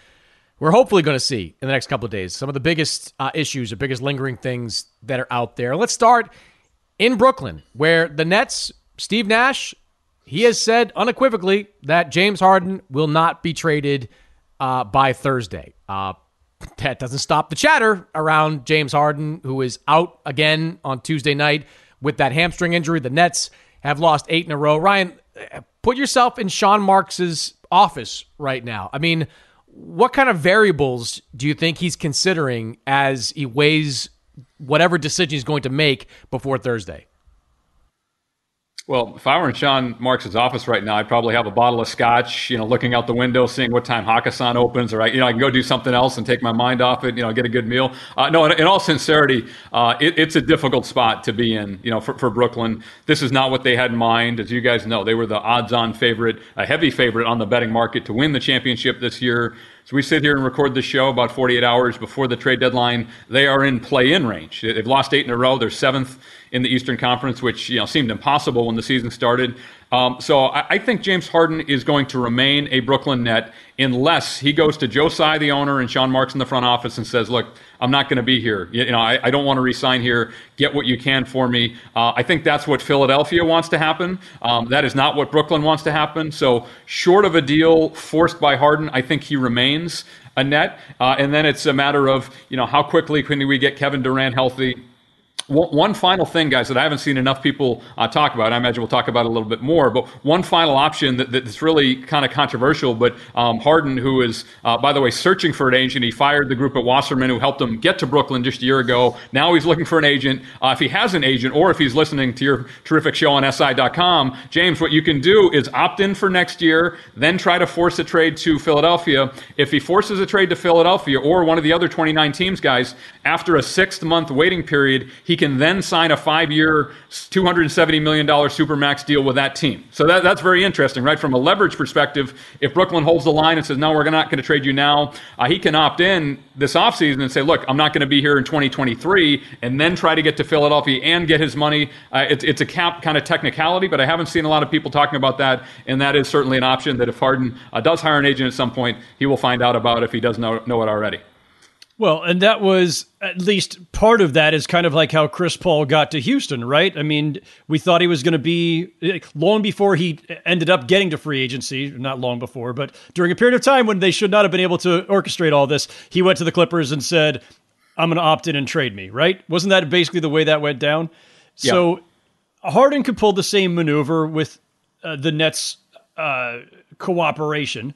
we're hopefully going to see in the next couple of days. Some of the biggest uh, issues, the biggest lingering things that are out there. Let's start in Brooklyn, where the Nets, Steve Nash, he has said unequivocally that James Harden will not be traded uh, by Thursday. Uh, that doesn't stop the chatter around James Harden, who is out again on Tuesday night with that hamstring injury. The Nets have lost eight in a row. Ryan, put yourself in Sean Marks's office right now. I mean, what kind of variables do you think he's considering as he weighs whatever decision he's going to make before Thursday? Well, if I were in Sean Marks' office right now, I'd probably have a bottle of scotch, you know, looking out the window, seeing what time Hakkasan opens, or I, you know, I can go do something else and take my mind off it, you know, get a good meal. Uh, no, in, in, all sincerity, uh, it, it's a difficult spot to be in, you know, for, for, Brooklyn. This is not what they had in mind. As you guys know, they were the odds-on favorite, a heavy favorite on the betting market to win the championship this year. So we sit here and record the show about 48 hours before the trade deadline. They are in play-in range. They've lost eight in a row. They're seventh in the Eastern Conference, which you know seemed impossible when the season started. Um, so I, I, think James Harden is going to remain a Brooklyn Net unless he goes to Joe Tsai, the owner, and Sean Marks in the front office and says, "Look, I'm not going to be here. You, you know, I, I, don't want to resign here. Get what you can for me." Uh, I think that's what Philadelphia wants to happen. Um, that is not what Brooklyn wants to happen. So, short of a deal forced by Harden, I think he remains a net. Uh, and then it's a matter of you know how quickly can we get Kevin Durant healthy One, final thing, guys, that I haven't seen enough people uh, talk about. I imagine we'll talk about a little bit more. But one final option that, that's really kind of controversial. But um, Harden, who is, uh, by the way, searching for an agent, he fired the group at Wasserman who helped him get to Brooklyn just a year ago. Now he's looking for an agent. Uh, if he has an agent, or if he's listening to your terrific show on SI.com, James, what you can do is opt in for next year, then try to force a trade to Philadelphia. If he forces a trade to Philadelphia or one of the other 29 teams, guys, after a six month waiting period, he can then sign a five year, $270 million supermax deal with that team. So that, that's very interesting, right? From a leverage perspective, if Brooklyn holds the line and says, no, we're not going to trade you now, uh, he can opt in this offseason and say, look, I'm not going to be here in 2023, and then try to get to Philadelphia and get his money. Uh, it's, it's a cap kind of technicality, but I haven't seen a lot of people talking about that, and that is certainly an option that if Harden uh, does hire an agent at some point, he will find out about if he doesn't know, know it already. Well, and that was at least part of that is kind of like how Chris Paul got to Houston, right? I mean, we thought he was going to be long before he ended up getting to free agency, not long before, but during a period of time when they should not have been able to orchestrate all this, he went to the Clippers and said, I'm going to opt in and trade me, right? Wasn't that basically the way that went down? Yeah. So Harden could pull the same maneuver with uh, the Nets' uh, cooperation.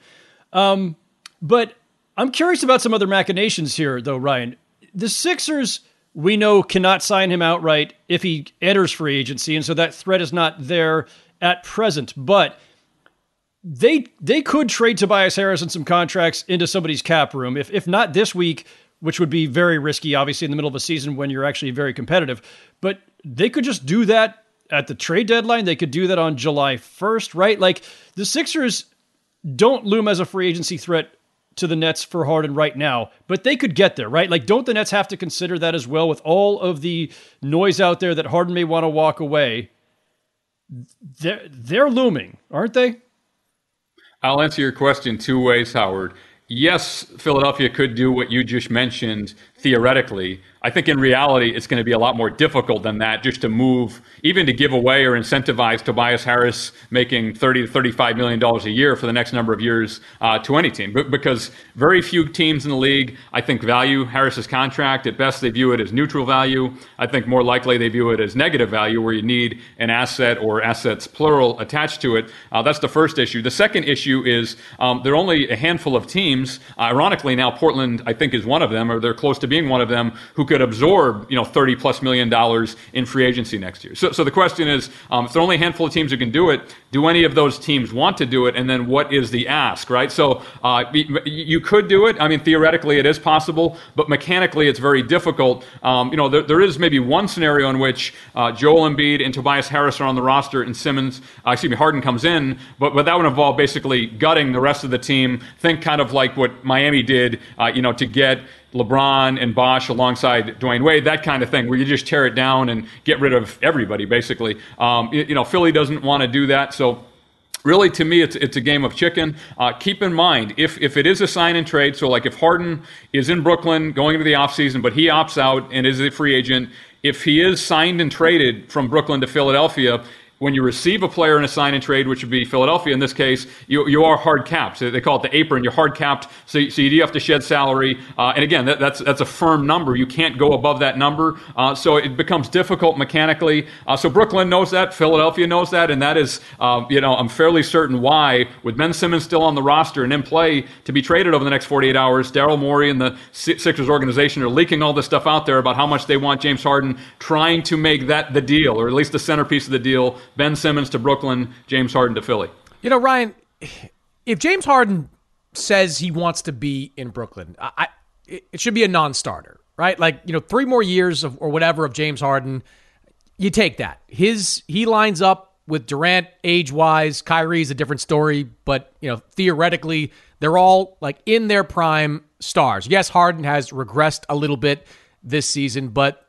Um, but I'm curious about some other machinations here, though, Ryan. The Sixers, we know, cannot sign him outright if he enters free agency, and so that threat is not there at present. But they they could trade Tobias Harris and some contracts into somebody's cap room. If if not this week, which would be very risky, obviously in the middle of a season when you're actually very competitive. But they could just do that at the trade deadline. They could do that on July 1st, right? Like the Sixers don't loom as a free agency threat to the Nets for Harden right now, but they could get there, right? Like, don't the Nets have to consider that as well with all of the noise out there that Harden may want to walk away? They're, they're looming, aren't they? I'll answer your question two ways, Howard. Yes, Philadelphia could do what you just mentioned theoretically. I think in reality, it's going to be a lot more difficult than that just to move, even to give away or incentivize Tobias Harris making 30 to 35 million dollars a year for the next number of years uh, to any team. But because very few teams in the league, I think, value Harris's contract. At best, they view it as neutral value. I think more likely they view it as negative value, where you need an asset or assets plural attached to it. Uh, that's the first issue. The second issue is um, there are only a handful of teams. Ironically, now Portland, I think, is one of them, or they're close to being one of them, who could absorb, you know, 30 plus million dollars in free agency next year. So, so the question is, um, if there are only a handful of teams who can do it, do any of those teams want to do it? And then what is the ask, right? So uh, you could do it. I mean, theoretically, it is possible, but mechanically, it's very difficult. Um, you know, there, there is maybe one scenario in which uh, Joel Embiid and Tobias Harris are on the roster, and Simmons, uh, excuse me, Harden comes in, but but that would involve basically gutting the rest of the team. Think kind of like what Miami did, uh, you know, to get LeBron and Bosh alongside Dwyane Wade, that kind of thing, where you just tear it down and get rid of everybody, basically. Um, you, you know, Philly doesn't want to do that, so really to me it's, it's a game of chicken uh, keep in mind if, if it is a sign and trade so like if harden is in brooklyn going into the offseason but he opts out and is a free agent if he is signed and traded from brooklyn to philadelphia when you receive a player in a sign and trade, which would be Philadelphia in this case, you, you are hard capped. They call it the apron. You're hard capped, so, so you do have to shed salary. Uh, and again, that, that's that's a firm number. You can't go above that number. Uh, so it becomes difficult mechanically. Uh, so Brooklyn knows that. Philadelphia knows that, and that is, um, you know, I'm fairly certain why, with Ben Simmons still on the roster and in play to be traded over the next 48 hours, Daryl Morey and the Sixers organization are leaking all this stuff out there about how much they want James Harden, trying to make that the deal, or at least the centerpiece of the deal Ben Simmons to Brooklyn, James Harden to Philly. You know, Ryan, if James Harden says he wants to be in Brooklyn, I, it should be a non-starter, right? Like you know, three more years of or whatever of James Harden, you take that. His he lines up with Durant age-wise. Kyrie's a different story, but you know, theoretically, they're all like in their prime stars. Yes, Harden has regressed a little bit this season, but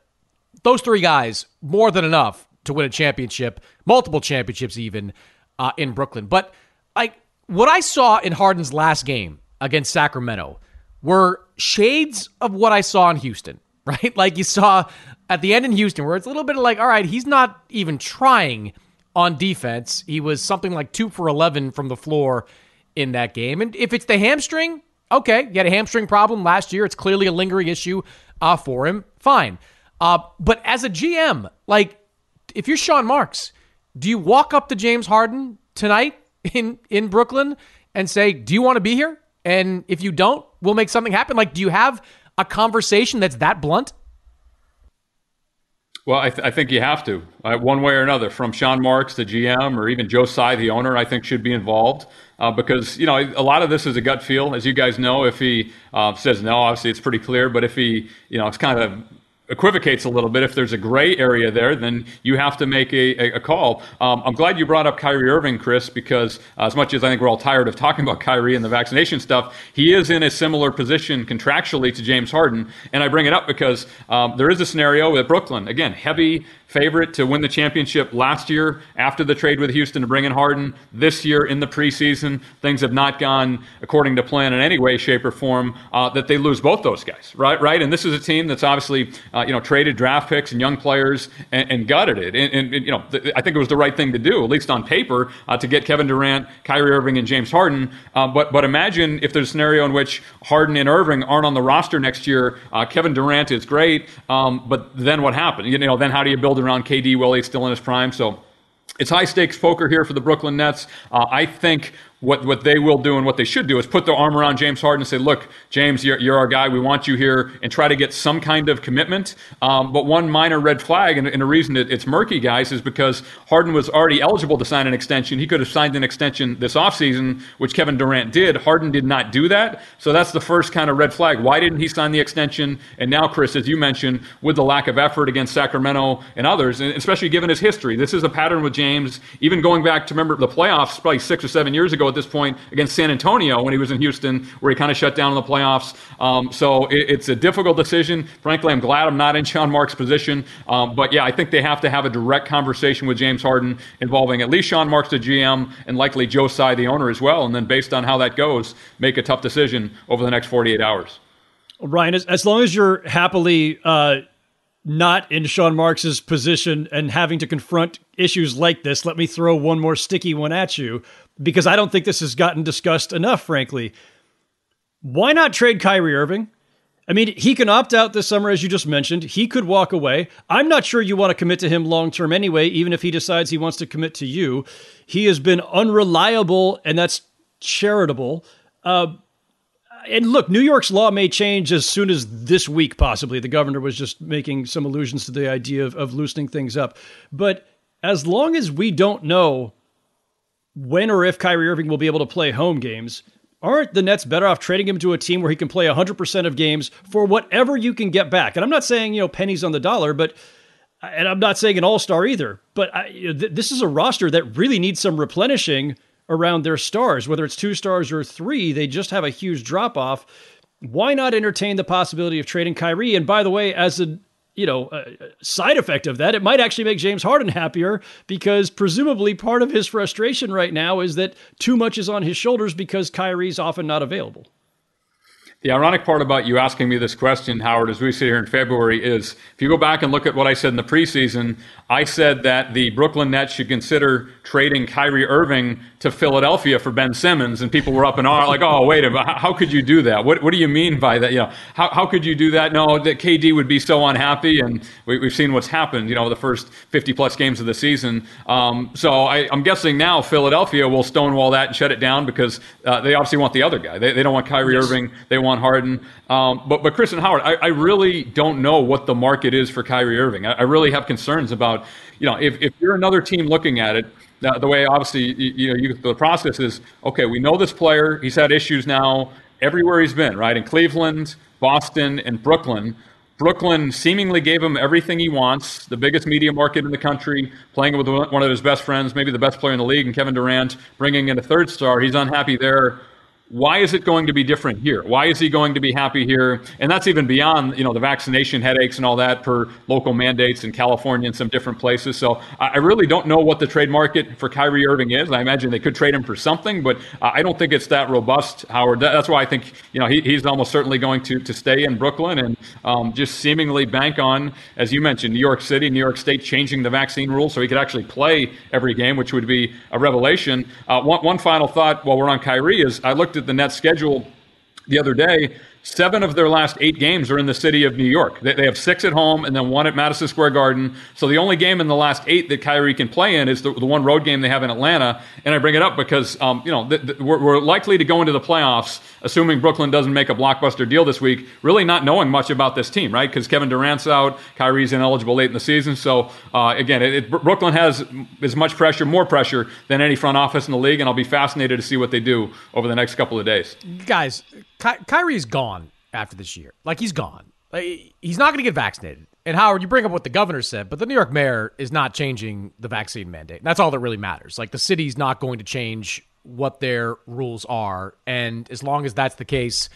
those three guys more than enough to win a championship, multiple championships even uh, in Brooklyn. But like what I saw in Harden's last game against Sacramento were shades of what I saw in Houston, (laughs) right? Like you saw at the end in Houston, where it's a little bit like, all right, he's not even trying on defense. He was something like two for 11 from the floor in that game. And if it's the hamstring, okay, you had a hamstring problem last year. It's clearly a lingering issue uh, for him. Fine. Uh, but as a GM, like if you're Sean Marks, do you walk up to James Harden tonight in in Brooklyn and say, "Do you want to be here?" And if you don't, we'll make something happen. Like, do you have a conversation that's that blunt? Well, I, th- I, think you have to, uh, one way or another, from Sean Marks, the GM, or even Joe Tsai, the owner, I think should be involved. Uh, because, you know, a lot of this is a gut feel. As you guys know, if he uh, says no, obviously it's pretty clear. But if he, you know, it's kind of equivocates a little bit. If there's a gray area there, then you have to make a, a, call. Um, I'm glad you brought up Kyrie Irving, Chris, because uh, as much as I think we're all tired of talking about Kyrie and the vaccination stuff, he is in a similar position contractually to James Harden. And I bring it up because um, there is a scenario with Brooklyn. Again, heavy favorite to win the championship last year after the trade with Houston to bring in Harden. This year in the preseason, things have not gone according to plan in any way, shape, or form. Uh, that they lose both those guys, right? Right. And this is a team that's obviously you know traded draft picks and young players and, and gutted it. And, and, and, you know th- I think it was the right thing to do, at least on paper, uh, to get Kevin Durant, Kyrie Irving, and James Harden. Uh, but but imagine if there's a scenario in which Harden and Irving aren't on the roster next year. Uh, Kevin Durant is great, um, but then what happened? You know, then how do you build build around KD while he's still in his prime. So it's high stakes poker here for the Brooklyn Nets. Uh, I think what, what they will do and what they should do is put their arm around James Harden and say, look, James, you're, you're our guy. We want you here and try to get some kind of commitment. Um, but one minor red flag, and, and a reason that it's murky, guys, is because Harden was already eligible to sign an extension. He could have signed an extension this offseason, which Kevin Durant did. Harden did not do that. So that's the first kind of red flag. Why didn't he sign the extension? And now, Chris, as you mentioned, with the lack of effort against Sacramento and others, and especially given his history, this is a pattern with James, even going back to remember the playoffs probably six or seven years ago at this point against San Antonio when he was in Houston, where he kind of shut down in the playoffs. Um, so it, it's a difficult decision. Frankly, I'm glad I'm not in Sean Marks' position. Um, but yeah, I think they have to have a direct conversation with James Harden involving at least Sean Marks, the GM, and likely Joe Tsai, the owner, as well. And then based on how that goes, make a tough decision over the next 48 hours. Ryan, as, as long as you're happily uh, not in Sean Marks's position and having to confront issues like this, let me throw one more sticky one at you because I don't think this has gotten discussed enough, frankly. Why not trade Kyrie Irving? I mean, he can opt out this summer, as you just mentioned. He could walk away. I'm not sure you want to commit to him long term anyway, even if he decides he wants to commit to you. He has been unreliable, and that's charitable. Uh, and look, New York's law may change as soon as this week, possibly. The governor was just making some allusions to the idea of, of loosening things up. But as long as we don't know when or if Kyrie Irving will be able to play home games, aren't the Nets better off trading him to a team where he can play 100% of games for whatever you can get back? And I'm not saying, you know, pennies on the dollar, but and I'm not saying an all-star either, but I, th- this is a roster that really needs some replenishing around their stars, whether it's two stars or three, they just have a huge drop off. Why not entertain the possibility of trading Kyrie? And by the way, as a you know side effect of that, it might actually make James Harden happier because presumably part of his frustration right now is that too much is on his shoulders because Kyrie's often not available. The ironic part about you asking me this question, Howard, as we sit here in February, is if you go back and look at what I said in the preseason, I said that the Brooklyn Nets should consider trading Kyrie Irving to Philadelphia for Ben Simmons, and people were up in arms like, "Oh, wait a minute, how could you do that? What, what do you mean by that? You know, how, how could you do that? No, that KD would be so unhappy, and we, have seen what's happened. You know, the first 50 plus games of the season. Um, so I, am guessing now Philadelphia will stonewall that and shut it down because uh, they obviously want the other guy. They, they don't want Kyrie yes. Irving. They want Harden. Um, but but Chris and Howard, I, I, really don't know what the market is for Kyrie Irving. I, I really have concerns about you know if, if you're another team looking at it. Uh, the way obviously you, you know you, the process is okay. We know this player. He's had issues now everywhere he's been. Right in Cleveland, Boston, and Brooklyn. Brooklyn seemingly gave him everything he wants, the biggest media market in the country, playing with one of his best friends, maybe the best player in the league, and Kevin Durant, bringing in a third star. He's unhappy there why is it going to be different here? Why is he going to be happy here? And that's even beyond, you know, the vaccination headaches and all that per local mandates in California and some different places. So I really don't know what the trade market for Kyrie Irving is. I imagine they could trade him for something, but I don't think it's that robust, Howard. That's why I think, you know, he, he's almost certainly going to, to stay in Brooklyn and um, just seemingly bank on, as you mentioned, New York City, New York State changing the vaccine rules so he could actually play every game, which would be a revelation. Uh, one, one final thought while we're on Kyrie is I looked at the Nets schedule the other day. Seven of their last eight games are in the city of New York. They, they, have six at home and then one at Madison Square Garden. So the only game in the last eight that Kyrie can play in is the, the one road game they have in Atlanta. And I bring it up because, um, you know, the, the, we're, we're, likely to go into the playoffs, assuming Brooklyn doesn't make a blockbuster deal this week, really not knowing much about this team, right? Because Kevin Durant's out, Kyrie's ineligible late in the season. So uh, again, it, it, Brooklyn has as much pressure, more pressure than any front office in the league. And I'll be fascinated to see what they do over the next couple of days. Guys, Ky- Kyrie's gone after this year. Like he's gone. Like, he's not going to get vaccinated. And Howard, you bring up what the governor said, but the New York mayor is not changing the vaccine mandate. That's all that really matters. Like the city's not going to change what their rules are, and as long as that's the case,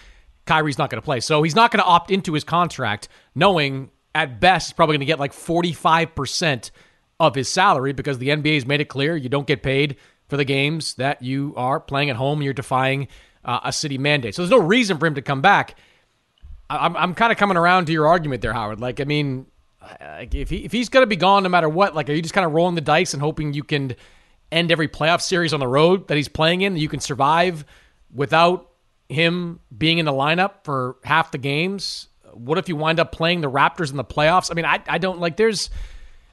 Kyrie's not going to play. So he's not going to opt into his contract, knowing at best he's probably going to get like forty five percent of his salary because the NBA has made it clear you don't get paid for the games that you are playing at home. You're defying uh, a city mandate. So there's no reason for him to come back. I'm, I'm kind of coming around to your argument there, Howard. Like, I mean, if he if he's to be gone no matter what, like, are you just kind of rolling the dice and hoping you can end every playoff series on the road that he's playing in, that you can survive without him being in the lineup for half the games? What if you wind up playing the Raptors in the playoffs? I mean, I, I don't like. There's,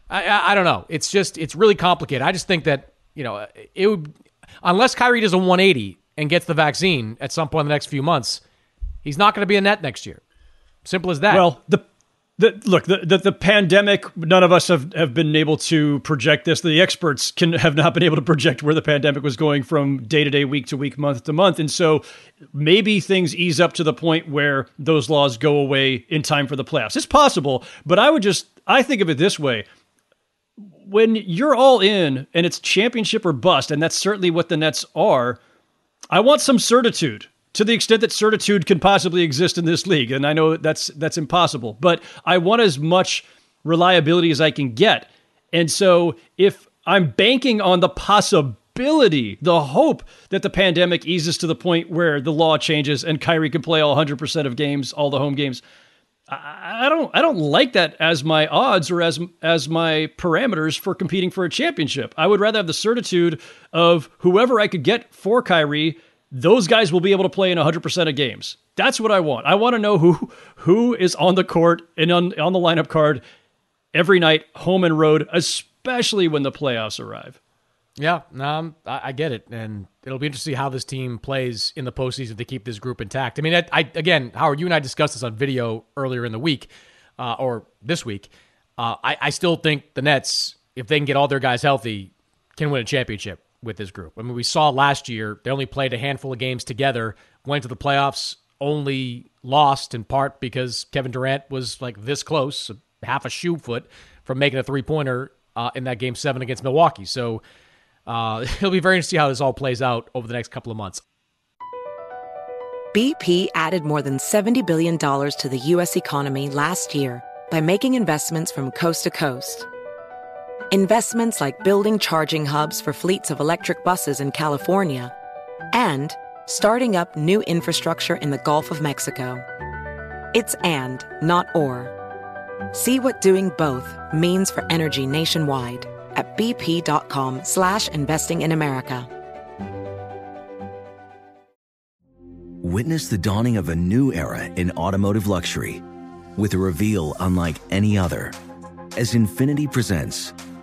I, I don't know. It's just it's really complicated. I just think that you know it would unless Kyrie does a 180 and gets the vaccine at some point in the next few months, he's not going to be a net next year. Simple as that. Well, the the, look, the, the, the pandemic. None of us have, have been able to project this. The experts can have not been able to project where the pandemic was going from day to day, week to week, month to month, and so maybe things ease up to the point where those laws go away in time for the playoffs. It's possible, but I would just I think of it this way: when you're all in and it's championship or bust, and that's certainly what the Nets are. I want some certitude to the extent that certitude can possibly exist in this league. And I know that's that's impossible, but I want as much reliability as I can get. And so if I'm banking on the possibility, the hope that the pandemic eases to the point where the law changes and Kyrie can play all 100% of games, all the home games. I don't I don't like that as my odds or as as my parameters for competing for a championship. I would rather have the certitude of whoever I could get for Kyrie those guys will be able to play in 100% of games. That's what I want. I want to know who who is on the court and on, on the lineup card every night, home and road, especially when the playoffs arrive. Yeah, um, I, I, get it, and it'll be interesting how this team plays in the postseason to keep this group intact. I mean, I, I again, Howard, you and I discussed this on video earlier in the week, uh, or this week. Uh, I, I still think the Nets, if they can get all their guys healthy, can win a championship with this group. I mean, we saw last year they only played a handful of games together, went to the playoffs, only lost in part because Kevin Durant was like this close, half a shoe foot from making a three pointer uh, in that game seven against Milwaukee. So uh, (laughs) it'll be very interesting how this all plays out over the next couple of months. BP added more than $70 billion to the U.S. economy last year by making investments from coast to coast investments like building charging hubs for fleets of electric buses in California, and starting up new infrastructure in the Gulf of Mexico. It's and, not or. See what doing both means for energy nationwide at bp.com slash investing in America. Witness the dawning of a new era in automotive luxury with a reveal unlike any other as Infiniti presents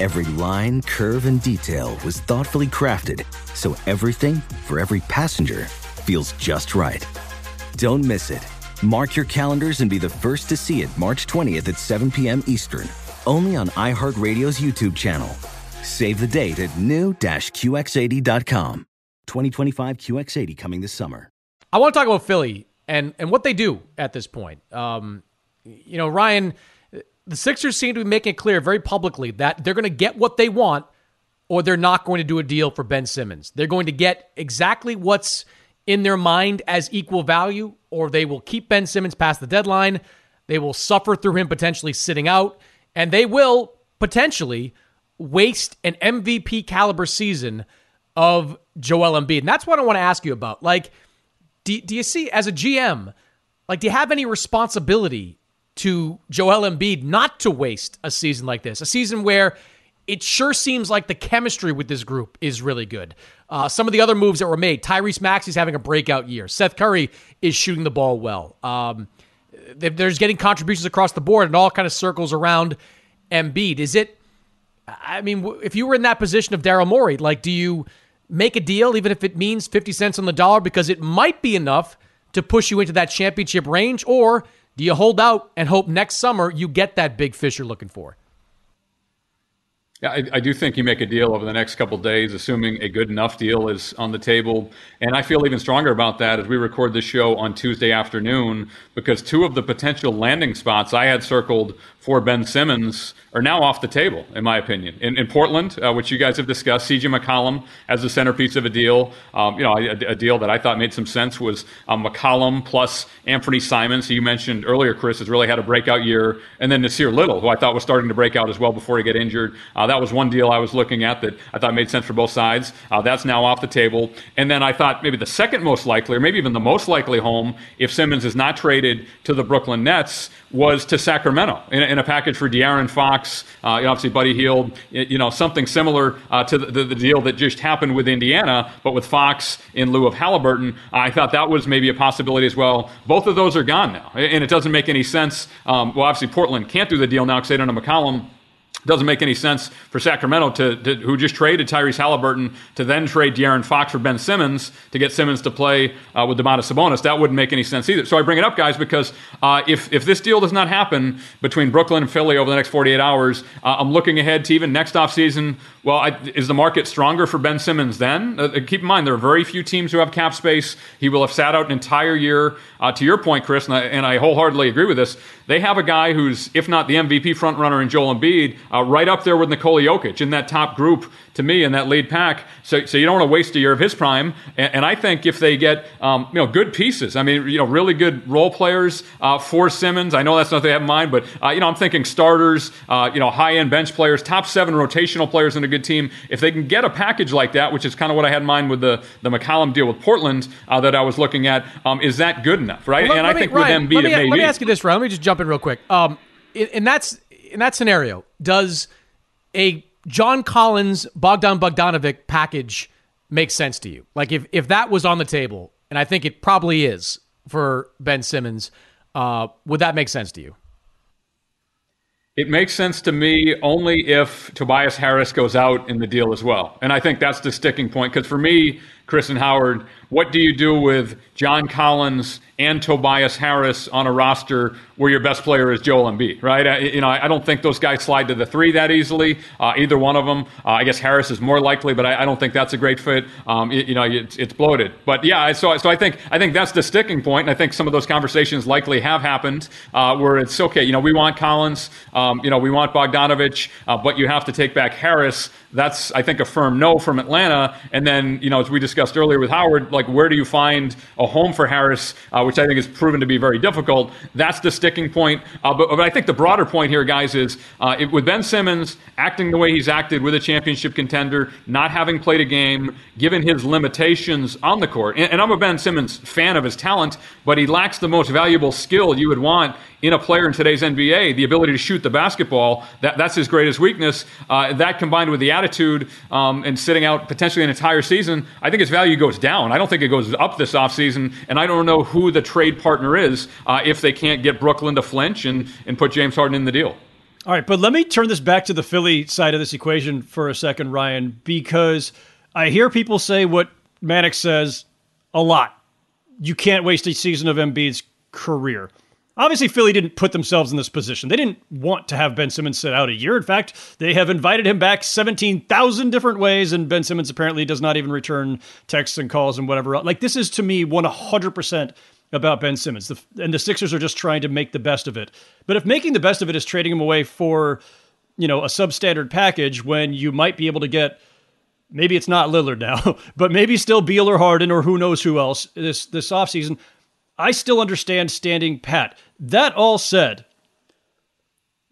Every line, curve, and detail was thoughtfully crafted so everything for every passenger feels just right. Don't miss it. Mark your calendars and be the first to see it March 20th at 7 p.m. Eastern, only on iHeartRadio's YouTube channel. Save the date at new-QX80.com. 2025 QX80 coming this summer. I want to talk about Philly and and what they do at this point. Um, you know, Ryan the Sixers seem to be making it clear very publicly that they're going to get what they want or they're not going to do a deal for Ben Simmons. They're going to get exactly what's in their mind as equal value, or they will keep Ben Simmons past the deadline. They will suffer through him potentially sitting out, and they will potentially waste an MVP caliber season of Joel Embiid. And that's what I want to ask you about. Like, do, do you see as a GM, like, do you have any responsibility to Joel Embiid not to waste a season like this? A season where it sure seems like the chemistry with this group is really good. Uh, some of the other moves that were made, Tyrese Maxey's having a breakout year. Seth Curry is shooting the ball well. Um, there's getting contributions across the board and all kind of circles around Embiid. Is it? I mean, if you were in that position of Daryl Morey, like, do you make a deal even if it means fifty cents on the dollar because it might be enough to push you into that championship range, or do you hold out and hope next summer you get that big fish you're looking for? Yeah, I, I, do think you make a deal over the next couple days, assuming a good enough deal is on the table. And I feel even stronger about that as we record this show on Tuesday afternoon, because two of the potential landing spots I had circled for Ben Simmons are now off the table, in my opinion. In, in Portland, uh, which you guys have discussed, CJ McCollum as the centerpiece of a deal. Um, you know, a, a, deal that I thought made some sense was um, McCollum plus Anfernee Simons, who you mentioned earlier, Chris, has really had a breakout year, and then Nassir Little, who I thought was starting to break out as well before he got injured. Uh, that was one deal I was looking at that I thought made sense for both sides. Uh, that's now off the table. And then I thought maybe the second most likely, or maybe even the most likely home, if Simmons is not traded to the Brooklyn Nets, was to Sacramento in, in a package for De'Aaron Fox, uh, obviously Buddy Hield, you know, something similar uh, to the, the, the, deal that just happened with Indiana, but with Fox in lieu of Haliburton. I thought that was maybe a possibility as well. Both of those are gone now, and it doesn't make any sense. Um, well, obviously Portland can't do the deal now because they don't have McCollum doesn't make any sense for Sacramento to, to, who just traded Tyrese Haliburton to then trade De'Aaron Fox for Ben Simmons to get Simmons to play uh, with Domantas Sabonis. That wouldn't make any sense either. So I bring it up, guys, because uh, if if this deal does not happen between Brooklyn and Philly over the next 48 hours, uh, I'm looking ahead to even next offseason. Well, I, is the market stronger for Ben Simmons then? Uh, keep in mind there are very few teams who have cap space. He will have sat out an entire year. Uh, to your point, Chris, and I, and I wholeheartedly agree with this. They have a guy who's, if not the MVP frontrunner in Joel Embiid, uh, right up there with Nikola Jokic in that top group to me in that lead pack. So, so you don't want to waste a year of his prime. And, and I think if they get um, you know good pieces, I mean you know really good role players uh, for Simmons. I know that's not what they have in mind, but uh, you know I'm thinking starters, uh, you know high end bench players, top seven rotational players in a good team. If they can get a package like that, which is kind of what I had in mind with the the McCollum deal with Portland uh, that I was looking at, um, is that good enough, right? Well, and I me, think Ryan, with Embiid, let me, it may let me ask you this, Ryan. Let me just jump in real quick. Um, in, in that's in that scenario, does a John Collins Bogdan Bogdanovic package make sense to you? Like if if that was on the table, and I think it probably is for Ben Simmons, uh, would that make sense to you? It makes sense to me only if Tobias Harris goes out in the deal as well. And I think that's the sticking point. Because for me, Chris and Howard, what do you do with John Collins and Tobias Harris on a roster where your best player is Joel Embiid, right? I, you know, I don't think those guys slide to the three that easily. Uh, either one of them. Uh, I guess Harris is more likely, but I, I, don't think that's a great fit. Um, you, you, know, it's, it's, bloated. But yeah, so so I think I think that's the sticking point, and I think some of those conversations likely have happened uh, where it's okay. You know, we want Collins. Um, you know, we want Bogdanovic, uh, but you have to take back Harris. That's I think a firm no from Atlanta. And then you know, as we discussed earlier with Howard, like where do you find a home for Harris, uh, which I think is proven to be very difficult. That's the sticking point. Uh, but, but, I think the broader point here, guys, is uh, it, with Ben Simmons acting the way he's acted with a championship contender, not having played a game, given his limitations on the court. And, and I'm a Ben Simmons fan of his talent, but he lacks the most valuable skill you would want in a player in today's NBA, the ability to shoot the basketball, that, that's his greatest weakness. Uh, that combined with the attitude um, and sitting out potentially an entire season, I think his value goes down. I don't think it goes up this offseason, and I don't know who the trade partner is uh, if they can't get Brooklyn to flinch and, and put James Harden in the deal. All right, but let me turn this back to the Philly side of this equation for a second, Ryan, because I hear people say what Mannix says a lot. You can't waste a season of Embiid's career. Obviously, Philly didn't put themselves in this position. They didn't want to have Ben Simmons sit out a year. In fact, they have invited him back 17,000 different ways, and Ben Simmons apparently does not even return texts and calls and whatever. Like, this is to me 100% about Ben Simmons. The, and the Sixers are just trying to make the best of it. But if making the best of it is trading him away for, you know, a substandard package when you might be able to get maybe it's not Lillard now, (laughs) but maybe still Beal or Harden or who knows who else this this offseason. I still understand standing pat. That all said,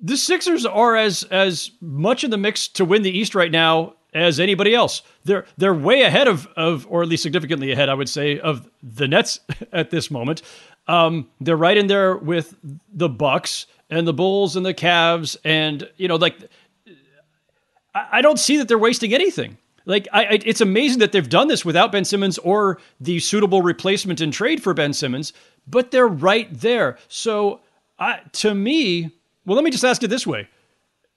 the Sixers are as as much in the mix to win the East right now as anybody else. They're they're way ahead of of or at least significantly ahead, I would say, of the Nets (laughs) at this moment. Um, they're right in there with the Bucks and the Bulls and the Cavs, and you know, like I, I don't see that they're wasting anything. Like I, I, it's amazing that they've done this without Ben Simmons or the suitable replacement in trade for Ben Simmons, but they're right there. So, I, to me, well, let me just ask it this way: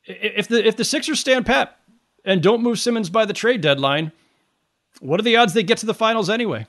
if the if the Sixers stand pat and don't move Simmons by the trade deadline, what are the odds they get to the finals anyway?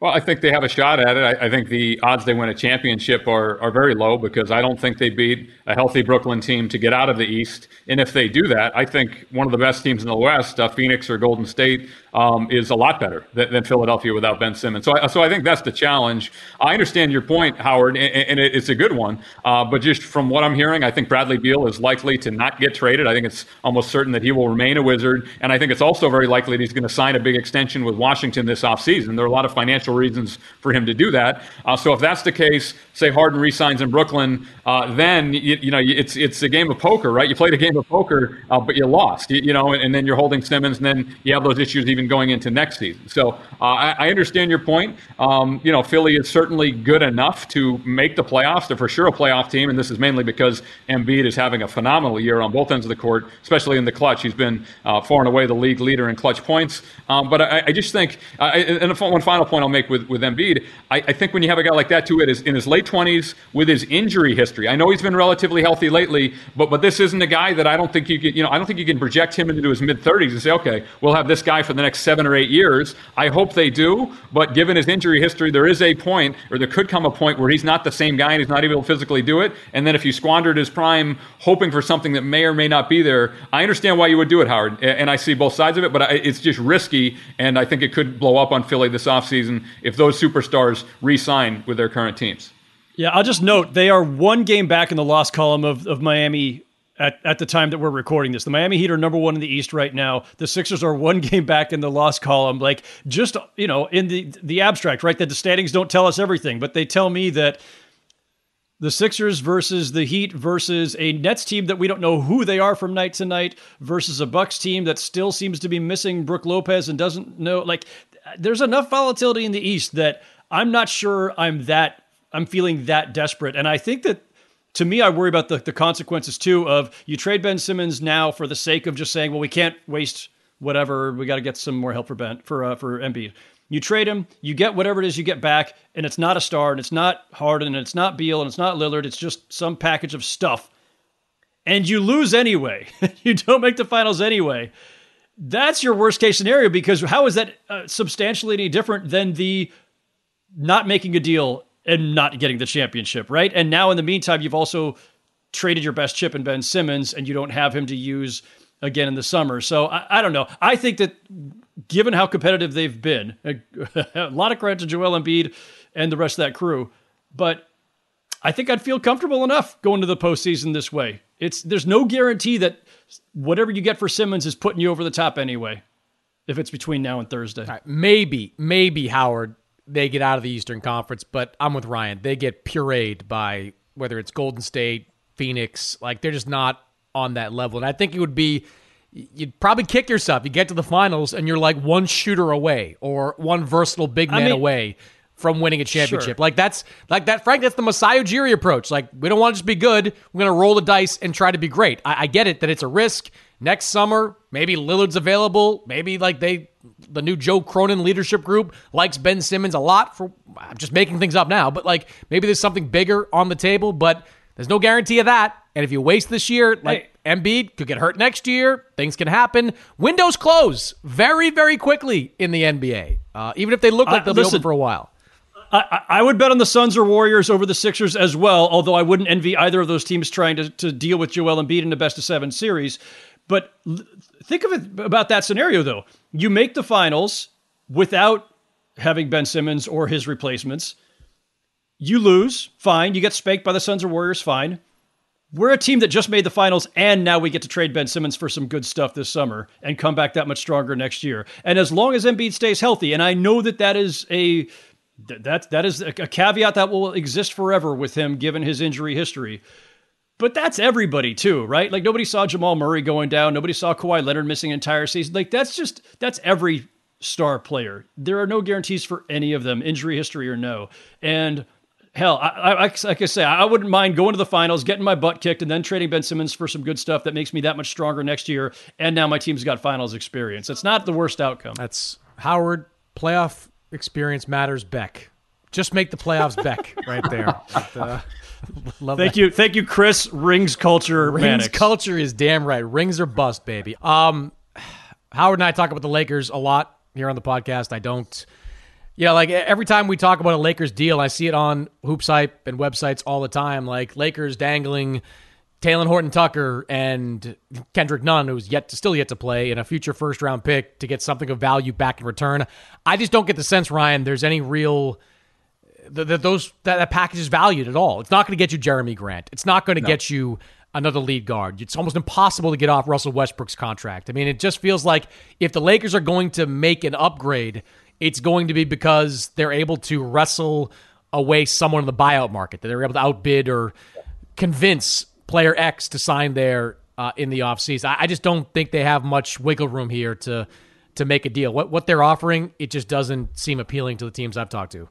Well, I think they have a shot at it. I, I, think the odds they win a championship are, are very low because I don't think they beat a healthy Brooklyn team to get out of the East. And if they do that, I think one of the best teams in the West, uh, Phoenix or Golden State, um, is a lot better than, than, Philadelphia without Ben Simmons. So I, so I think that's the challenge. I understand your point, Howard, and, and it's a good one. Uh, but just from what I'm hearing, I think Bradley Beal is likely to not get traded. I think it's almost certain that he will remain a Wizard. And I think it's also very likely that he's going to sign a big extension with Washington this offseason. There are a lot of financial reasons for him to do that. Uh, so if that's the case, say Harden resigns in Brooklyn, uh, then you, you, know it's it's a game of poker, right? You played a game of poker, uh, but you lost, you, you, know, and, and, then you're holding Simmons, and then you have those issues even going into next season. So uh, I, I, understand your point. Um, you know, Philly is certainly good enough to make the playoffs. They're for sure a playoff team, and this is mainly because Embiid is having a phenomenal year on both ends of the court, especially in the clutch. He's been uh, far and away the league leader in clutch points. Um, but I, I, just think, and one final point I'll make with with Embiid, I, I think when you have a guy like that too, it is in his late 20s with his injury history. I know he's been relatively healthy lately, but but this isn't a guy that I don't think you can, you know, I don't think you can project him into his mid 30s and say, okay, we'll have this guy for the next seven or eight years. I hope they do, but given his injury history, there is a point, or there could come a point where he's not the same guy and he's not able to physically do it. And then if you squandered his prime hoping for something that may or may not be there, I understand why you would do it, Howard, and I see both sides of it, but it's just risky, and I think it could blow up on Philly this offseason if those superstars re-sign with their current teams. Yeah, I'll just note they are one game back in the loss column of, of Miami at, at the time that we're recording this. The Miami Heat are number one in the East right now. The Sixers are one (laughs) game back in the loss column. Like just you know, in the the abstract, right? That the standings don't tell us everything, but they tell me that the Sixers versus the Heat versus a Nets team that we don't know who they are from night to night versus a Bucks team that still seems to be missing Brook Lopez and doesn't know like there's enough volatility in the East that I'm not sure I'm that I'm feeling that desperate. And I think that to me, I worry about the, the consequences too of you trade Ben Simmons now for the sake of just saying, well, we can't waste whatever. We got to get some more help for Ben for uh, for Embiid. You trade him, you get whatever it is you get back, and it's not a star, and it's not Harden, and it's not Beal, and it's not Lillard. It's just some package of stuff, and you lose anyway. (laughs) you don't make the finals anyway. That's your worst case scenario because how is that uh, substantially any different than the not making a deal and not getting the championship, right? And now in the meantime, you've also traded your best chip in Ben Simmons, and you don't have him to use again in the summer. So I, I don't know. I think that given how competitive they've been, (laughs) a, lot of credit to Joel Embiid and the rest of that crew, but I think I'd feel comfortable enough going to the postseason this way. It's there's no guarantee that whatever you get for Simmons is putting you over the top anyway. If it's between now and Thursday, right, maybe, maybe Howard they get out of the Eastern Conference, but I'm with Ryan. They get pureed by whether it's Golden State, Phoenix. Like they're just not on that level. And I think it would be you'd probably kick yourself. You get to the finals and you're like one shooter away or one versatile big man I mean, away from winning a championship. Sure. Like that's like that. Frank, that's the Masai Ujiri approach. Like we don't want to just be good. We're gonna roll the dice and try to be great. I, I get it that it's a risk. Next summer, maybe Lillard's available. Maybe like they, the new Joe Cronin leadership group likes Ben Simmons a lot. For I'm just making things up now, but like maybe there's something bigger on the table. But there's no guarantee of that. And if you waste this year, like hey. Embiid could get hurt next year, things can happen. Windows close very, very quickly in the NBA, uh, even if they look like they'll listen, be open for a while. I, I, would bet on the Suns or Warriors over the Sixers as well, although I wouldn't envy either of those teams trying to, to deal with Joel Embiid in the best of seven series. But think of it about that scenario, though. You make the finals without having Ben Simmons or his replacements. You lose, fine. You get spanked by the Suns or Warriors, fine. we're a team that just made the finals and now we get to trade Ben Simmons for some good stuff this summer and come back that much stronger next year. And as long as Embiid stays healthy, and I know that that is a that that is a caveat that will exist forever with him given his injury history. But that's everybody too, right? Like nobody saw Jamal Murray going down, nobody saw Kawhi Leonard missing an entire season. Like that's just that's every star player. There are no guarantees for any of them, injury history or no. And hell, I, I, like I say, I wouldn't mind going to the finals, getting my butt kicked, and then trading Ben Simmons for some good stuff that makes me that much stronger next year. And now my team's got finals experience. It's not the worst outcome. That's Howard playoff experience matters. Beck, just make the playoffs. Beck, right there. (laughs) But, uh, (laughs) love thank that. you, thank you, Chris. Rings culture, rings Mannix. culture is damn right. Rings are bust, baby. Um, Howard and I talk about the Lakers a lot here on the podcast. I don't yeah, like every time we talk about a Lakers deal, I see it on Hoops Hype and websites all the time. Like Lakers dangling Talen Horton Tucker and Kendrick Nunn, who's yet to still yet to play, in a future first round pick to get something of value back in return. I just don't get the sense, Ryan, there's any real that those that, that package is valued at all. It's not going to get you Jerami Grant. It's not going to no. get you another lead guard. It's almost impossible to get off Russell Westbrook's contract. I mean, it just feels like if the Lakers are going to make an upgrade it's going to be because they're able to wrestle away someone in the buyout market, that they're able to outbid or convince player X to sign there uh, in the offseason. I, I just don't think they have much wiggle room here to to make a deal. What what they're offering, it just doesn't seem appealing to the teams I've talked to.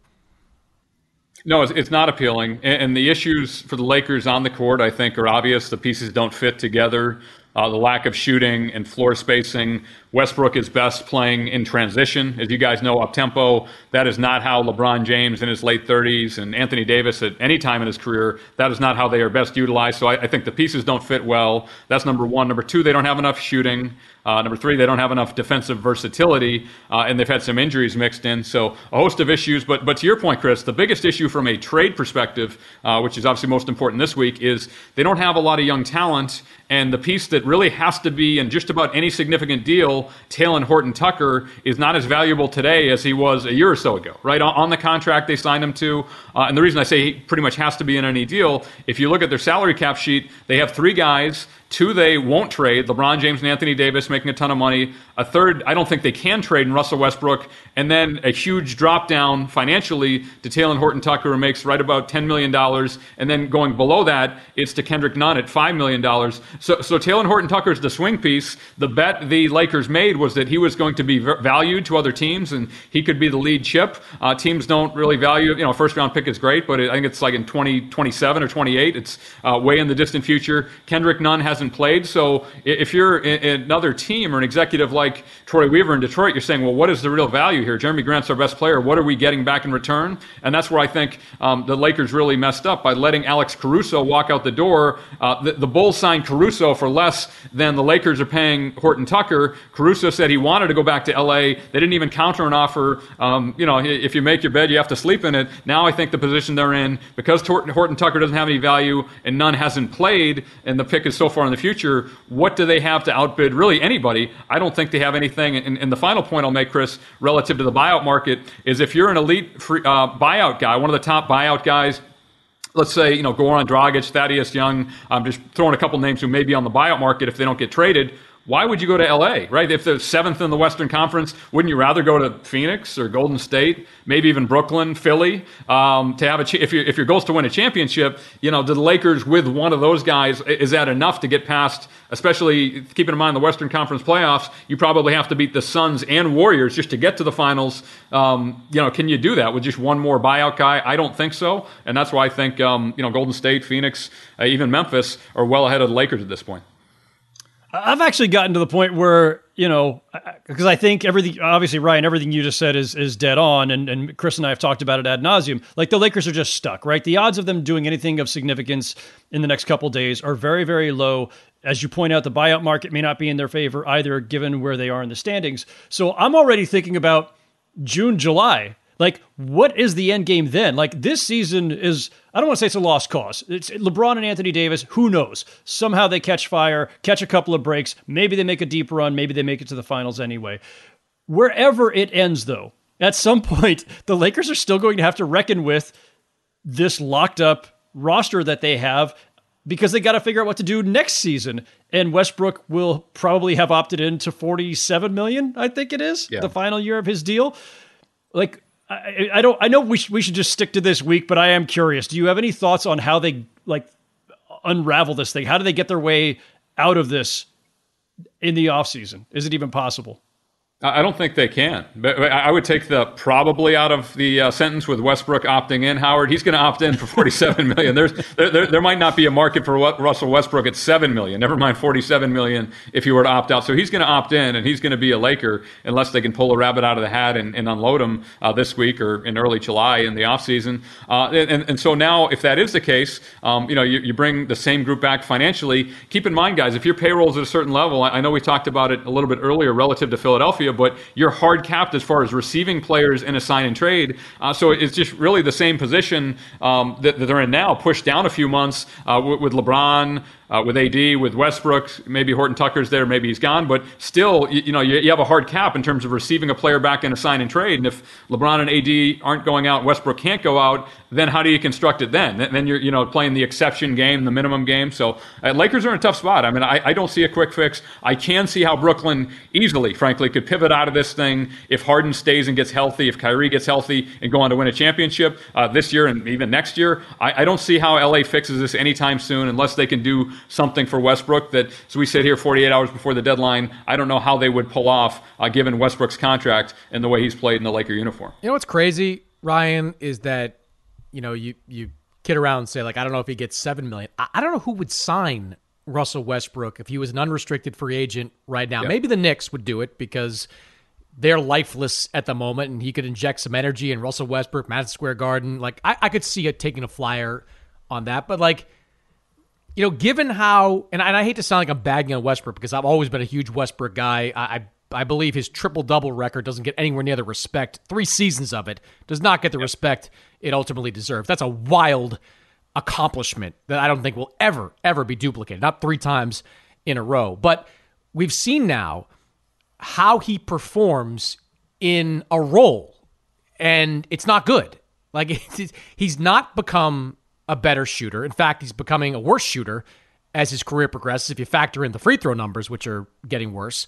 No, it's, not appealing. And, the issues for the Lakers on the court, I think, are obvious. The pieces don't fit together. Uh, the lack of shooting and floor spacing. Westbrook is best playing in transition. As you guys know, up tempo, that is not how LeBron James in his late 30s and Anthony Davis at any time in his career, that is not how they are best utilized. So I, I think the pieces don't fit well. That's number one. Number two, they don't have enough shooting. Uh, number three, they don't have enough defensive versatility, uh, and they've had some injuries mixed in. So a host of issues. But but to your point, Chris, the biggest issue from a trade perspective, uh, which is obviously most important this week, is they don't have a lot of young talent. And the piece that really has to be in just about any significant deal, Talen Horton Tucker, is not as valuable today as he was a year or so ago, right? On, on the contract they signed him to. Uh, and the reason I say he pretty much has to be in any deal, if you look at their salary cap sheet, they have three guys Two, they won't trade. LeBron James and Anthony Davis making a ton of money. A third, I don't think they can trade in Russell Westbrook. And then a huge drop down financially to Talen Horton Tucker, who makes right about $10 million. And then going below that, it's to Kendrick Nunn at $5 million. So, so Talen Horton Tucker is the swing piece. The bet the Lakers made was that he was going to be valued to other teams and he could be the lead chip. Uh, teams don't really value, you know, first round pick is great, but it, I think it's like in 2027 or 28. It's uh, way in the distant future. Kendrick Nunn has hasn't played. So if you're in another team or an executive like Troy Weaver in Detroit, you're saying, well, what is the real value here? Jerami Grant's our best player. What are we getting back in return? And that's where I think um, the Lakers really messed up by letting Alex Caruso walk out the door. Uh, the, the, Bulls signed Caruso for less than the Lakers are paying Horton Tucker. Caruso said he wanted to go back to LA. They didn't even counter an offer. Um, you know, if you make your bed, you have to sleep in it. Now I think the position they're in, because Horton, Horton Tucker doesn't have any value and Nunn hasn't played, and the pick is so far in the future, what do they have to outbid really anybody? I don't think they have anything. And, and the final point I'll make, Chris, relative to the buyout market, is if you're an elite free, uh, buyout guy, one of the top buyout guys, let's say, you know, Goran Dragic, Thaddeus Young, I'm just throwing a couple names who may be on the buyout market if they don't get traded why would you go to LA, right? If they're seventh in the Western Conference, wouldn't you rather go to Phoenix or Golden State, maybe even Brooklyn, Philly, um, to have a, ch- if, you, if your goal is to win a championship, you know, the Lakers with one of those guys, is that enough to get past, especially keeping in mind the Western Conference playoffs, you probably have to beat the Suns and Warriors just to get to the finals. Um, you know, can you do that with just one more buyout guy? I don't think so. And that's why I think, um, you know, Golden State, Phoenix, uh, even Memphis are well ahead of the Lakers at this point. I've actually gotten to the point where you know because I think everything obviously Ryan everything you just said is is dead on and, and Chris and I have talked about it ad nauseum. Like the Lakers are just stuck right? The odds of them doing anything of significance in the next couple days are very very low. As you point out the buyout market may not be in their favor either given where they are in the standings. So I'm already thinking about June July like, what is the end game then? Like, this season is, I don't want to say it's a lost cause. It's LeBron and Anthony Davis. Who knows? Somehow they catch fire, catch a couple of breaks. Maybe they make a deep run. Maybe they make it to the finals anyway. Wherever it ends, though, at some (laughs) point, the Lakers are still going to have to reckon with this locked up roster that they have because they got to figure out what to do next season. And Westbrook will probably have opted in to 47 million, I think it is, Yeah. the final year of his deal. Like, I, I don't, I know we, sh- we should just stick to this week, but I am curious. Do you have any thoughts on how they like unravel this thing? How do they get their way out of this in the offseason? Is it even possible? I don't think they can. But I would take the probably out of the uh, sentence with Westbrook opting in. Howard, he's going to opt in for 47 (laughs) million. There's there, there, there might not be a market for Russell Westbrook at 7 million. Never mind 47 million if he were to opt out. So he's going to opt in, and he's going to be a Laker unless they can pull a rabbit out of the hat and, and unload him uh, this week or in early July in the offseason. Uh, and, and, and so now, if that is the case, um, you know, you, you bring the same group back financially. Keep in mind, guys, if your payroll is at a certain level, I, I know we talked about it a little bit earlier relative to Philadelphia, but you're hard capped as far as receiving players in a sign and trade. Uh, so it's just really the same position um, that, that they're in now, pushed down a few months uh, with, with LeBron. Uh, with AD, with Westbrook, maybe Horton Tucker's there, maybe he's gone, but still, you, you know, you, you have a hard cap in terms of receiving a player back in a sign and trade. And if LeBron and AD aren't going out, Westbrook can't go out, then how do you construct it then? Then you're, you know, playing the exception game, the minimum game. So uh, Lakers are in a tough spot. I mean, I, I don't see a quick fix. I can see how Brooklyn easily, frankly, could pivot out of this thing if Harden stays and gets healthy, if Kyrie gets healthy and go on to win a championship uh, this year and even next year. I, I don't see how LA fixes this anytime soon unless they can do something for Westbrook that, as we sit here 48 hours before the deadline, I don't know how they would pull off uh, given Westbrook's contract and the way he's played in the Laker uniform. You know what's crazy, Ryan, is that you know you you kid around and say like I don't know if he gets seven million. I, I don't know who would sign Russell Westbrook if he was an unrestricted free agent right now. Yeah. Maybe the Knicks would do it because they're lifeless at the moment, and he could inject some energy. in Russell Westbrook, Madison Square Garden, like I, I could see it taking a flyer on that. But like you know, given how, and I, and I hate to sound like I'm bagging on Westbrook because I've always been a huge Westbrook guy. I, I, I believe his triple double record doesn't get anywhere near the respect. Three seasons of it does not get the respect it ultimately deserves. That's a wild accomplishment that I don't think will ever, ever be duplicated. Not three times in a row. But we've seen now how he performs in a role, and it's not good. Like it's, (laughs) he's not become a better shooter. In fact, he's becoming a worse shooter as his career progresses. If you factor in the free throw numbers, which are getting worse,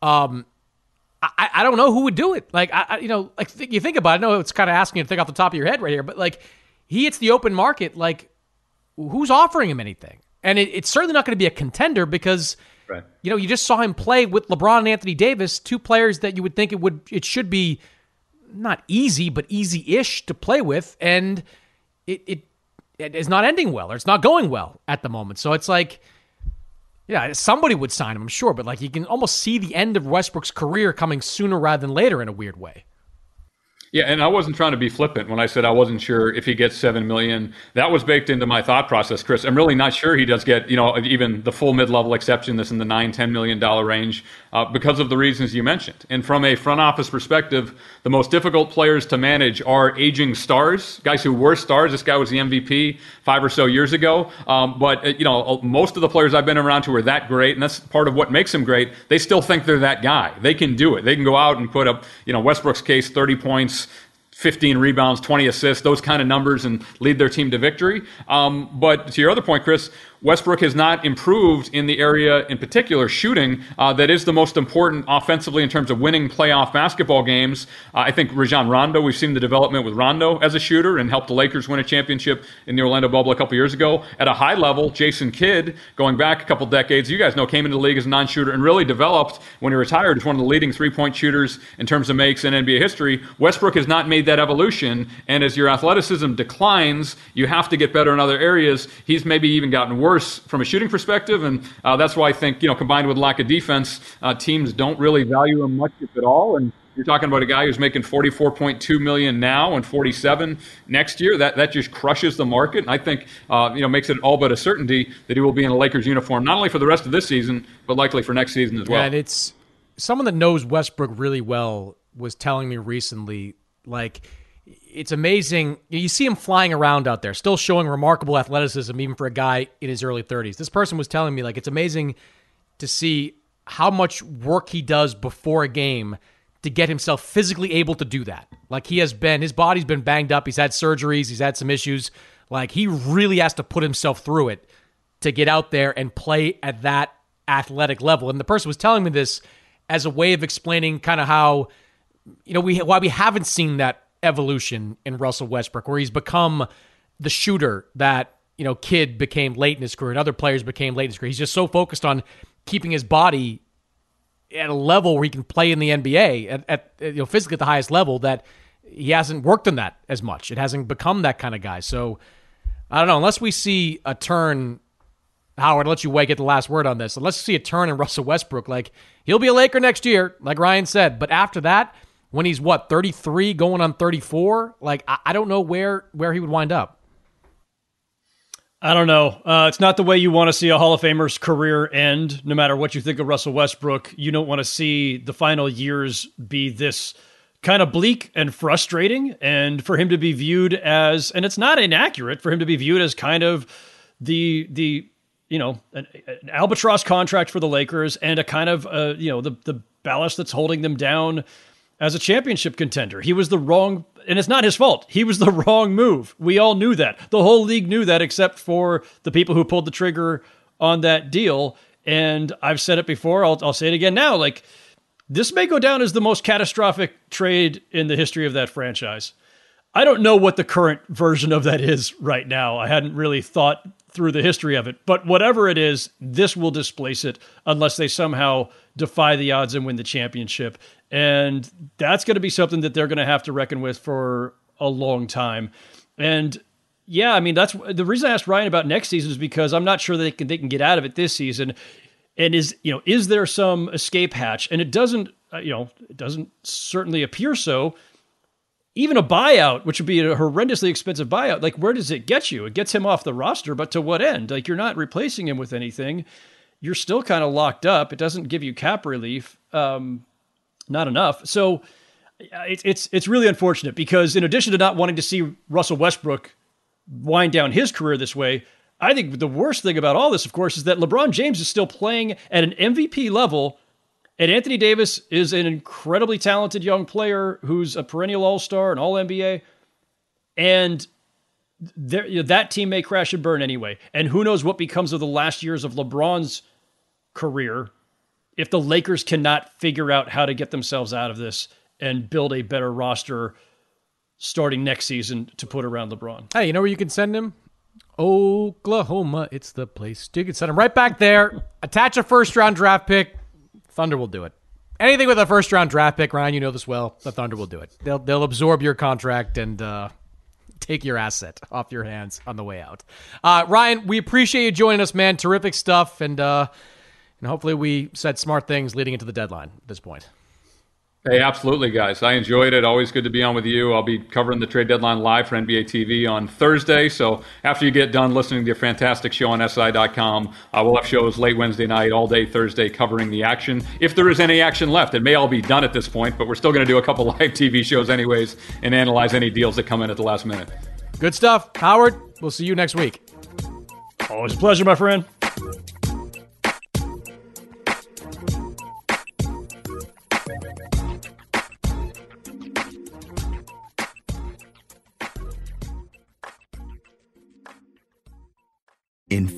um, I, I don't know who would do it. Like I, I you know, like th- you think about it. I know it's kind of asking you to think off the top of your head right here, but like he hits the open market. Like who's offering him anything? And it, it's certainly not going to be a contender because Right. you know you just saw him play with LeBron and Anthony Davis, two players that you would think it would it should be not easy but easy-ish to play with, and it it, it is not ending well or it's not going well at the moment. So it's like. Yeah, somebody would sign him, I'm sure, but like you can almost see the end of Westbrook's career coming sooner rather than later in a weird way. Yeah, and I wasn't trying to be flippant when I said I wasn't sure if he gets seven million. That was baked into my thought process, Chris. I'm really not sure he does get, you know, even the full mid-level exception that's in the nine, ten million dollar range, uh, because of the reasons you mentioned. And from a front office perspective, the most difficult players to manage are aging stars, guys who were stars. This guy was the MVP five or so years ago. Um, but uh, you know, most of the players I've been around who are that great, and that's part of what makes them great. They still think they're that guy. They can do it. They can go out and put up, you know, Westbrook's case, 30 points. 15 rebounds, 20 assists, those kind of numbers, and lead their team to victory. Um, but to your other point, Chris, Westbrook has not improved in the area, in particular, shooting, uh, that is the most important offensively in terms of winning playoff basketball games. Uh, I think Rajon Rondo, we've seen the development with Rondo as a shooter and helped the Lakers win a championship in the Orlando bubble a couple years ago. At a high level, Jason Kidd, going back a couple decades, you guys know, came into the league as a non shooter and really developed when he retired as one of the leading three point shooters in terms of makes in NBA history. Westbrook has not made that evolution, and as your athleticism declines, you have to get better in other areas. He's maybe even gotten worse from a shooting perspective, and uh, that's why I think you know combined with lack of defense, uh, teams don't really value him much if at all. And you're talking about a guy who's making 44.2 million now and 47 next year. That that just crushes the market, and I think uh, you know makes it all but a certainty that he will be in a Lakers uniform not only for the rest of this season, but likely for next season as well. Yeah, and it's someone that knows Westbrook really well was telling me recently, like it's amazing. You see him flying around out there, still showing remarkable athleticism, even for a guy in his early 30s. This person was telling me, like, it's amazing to see how much work he does before a game to get himself physically able to do that. Like, he has been, his body's been banged up. He's had surgeries, he's had some issues. Like, he really has to put himself through it to get out there and play at that athletic level. And the person was telling me this as a way of explaining kind of how, you know, we why we haven't seen that evolution in Russell Westbrook, where he's become the shooter that you know Kidd became late in his career and other players became late in his career. He's just so focused on keeping his body at a level where he can play in the NBA at, at you know physically at the highest level that he hasn't worked on that as much. It hasn't become that kind of guy. So I don't know unless we see a turn. Howard, I'll let you Way get the last word on this. We see a turn in Russell Westbrook, like he'll be a Laker next year, like Ryan said. But after that, when he's what 33 going on 34 like i, I don't know where where he would wind up I don't know. Uh, it's not the way you want to see a Hall of Famer's career end. No matter what you think of Russell Westbrook, you don't want to see the final years be this kind of bleak and frustrating. And for him to be viewed as, and it's not inaccurate for him to be viewed as kind of the the you know an, an albatross contract for the Lakers and a kind of uh, you know the the ballast that's holding them down as a championship contender. He was the wrong, and it's not his fault. He was the (laughs) wrong move. We all knew that. The whole league knew that, except for the people who pulled the trigger on that deal. And I've said it before, I'll, I'll say it again now. Like, this may go down as the most catastrophic trade in the history of that franchise. I don't know what the current version of that is right now. I hadn't really thought through the history of it, but whatever it is, this will displace it unless they somehow defy the odds and win the championship. And that's going to be something that they're going to have to reckon with for a long time. And yeah, I mean, that's the reason I asked Ryan about next season is because I'm not sure they can, they can get out of it this season. And is, you know, is there some escape hatch? And it doesn't, uh, you know, it doesn't certainly appear so. Even a buyout, which would be a horrendously expensive buyout, like where does it get you? It gets him off the roster, but to what end? Like you're not replacing him with anything. You're still kind of locked up. It doesn't give you cap relief. Um, not enough. So it's it's it's really unfortunate because in addition to not wanting to see Russell Westbrook wind down his career this way, I think the worst thing about all this, of course, is that LeBron James is still playing at an MVP level, and Anthony Davis is an incredibly talented young player who's a perennial All Star and All NBA, and there, you know, that team may crash and burn anyway. And who knows what becomes of the last years of LeBron's career if the Lakers cannot figure out how to get themselves out of this and build a better roster starting next season to put around LeBron. Hey, you know where you can send him? Oklahoma. It's the place. You can send him right back there. Attach a first round draft pick. Thunder will do it. Anything with a first round draft pick, Ryan, you know this well. The Thunder will do it. They'll they'll absorb your contract and uh, take your asset off your hands on the way out. Uh, Ryan, we appreciate you joining us, man. Terrific stuff, and uh, and hopefully we said smart things leading into the deadline at this point. Hey, absolutely, guys. I enjoyed it. Always good to be on with you. I'll be covering the trade deadline live for NBA TV on Thursday. So after you get done listening to your fantastic show on SI.com, uh, we'll have shows late Wednesday night, all day Thursday, covering the action. If there is any action left, it may all be done at this point, but we're still going to do a couple (laughs) live TV shows anyways and analyze any deals that come in at the last minute. Good stuff. Howard, we'll see you next week. Always a pleasure, my friend.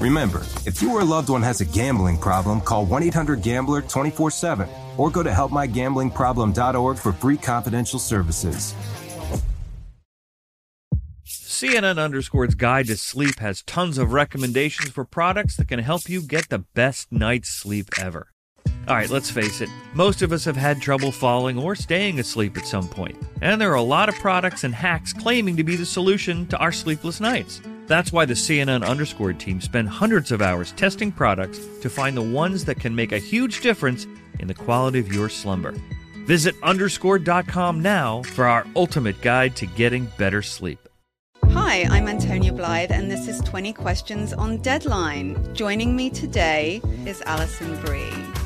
Remember, if you or a loved one has a gambling problem, call 1 800 Gambler 24 7 or go to helpmygamblingproblem.org for free confidential services. CNN Underscore's Guide to Sleep has tons of recommendations for products that can help you get the best night's sleep ever. All right, let's face it, most of us have had trouble falling or staying asleep at some point, and there are a lot of products and hacks claiming to be the solution to our sleepless nights. That's why the CNN Underscored team spend hundreds of hours testing products to find the ones that can make a huge difference in the quality of your slumber. Visit underscored.com now for our ultimate guide to getting better sleep. Hi, I'm Antonia Blythe, and this is 20 Questions on Deadline. Joining me today is Alison Brie.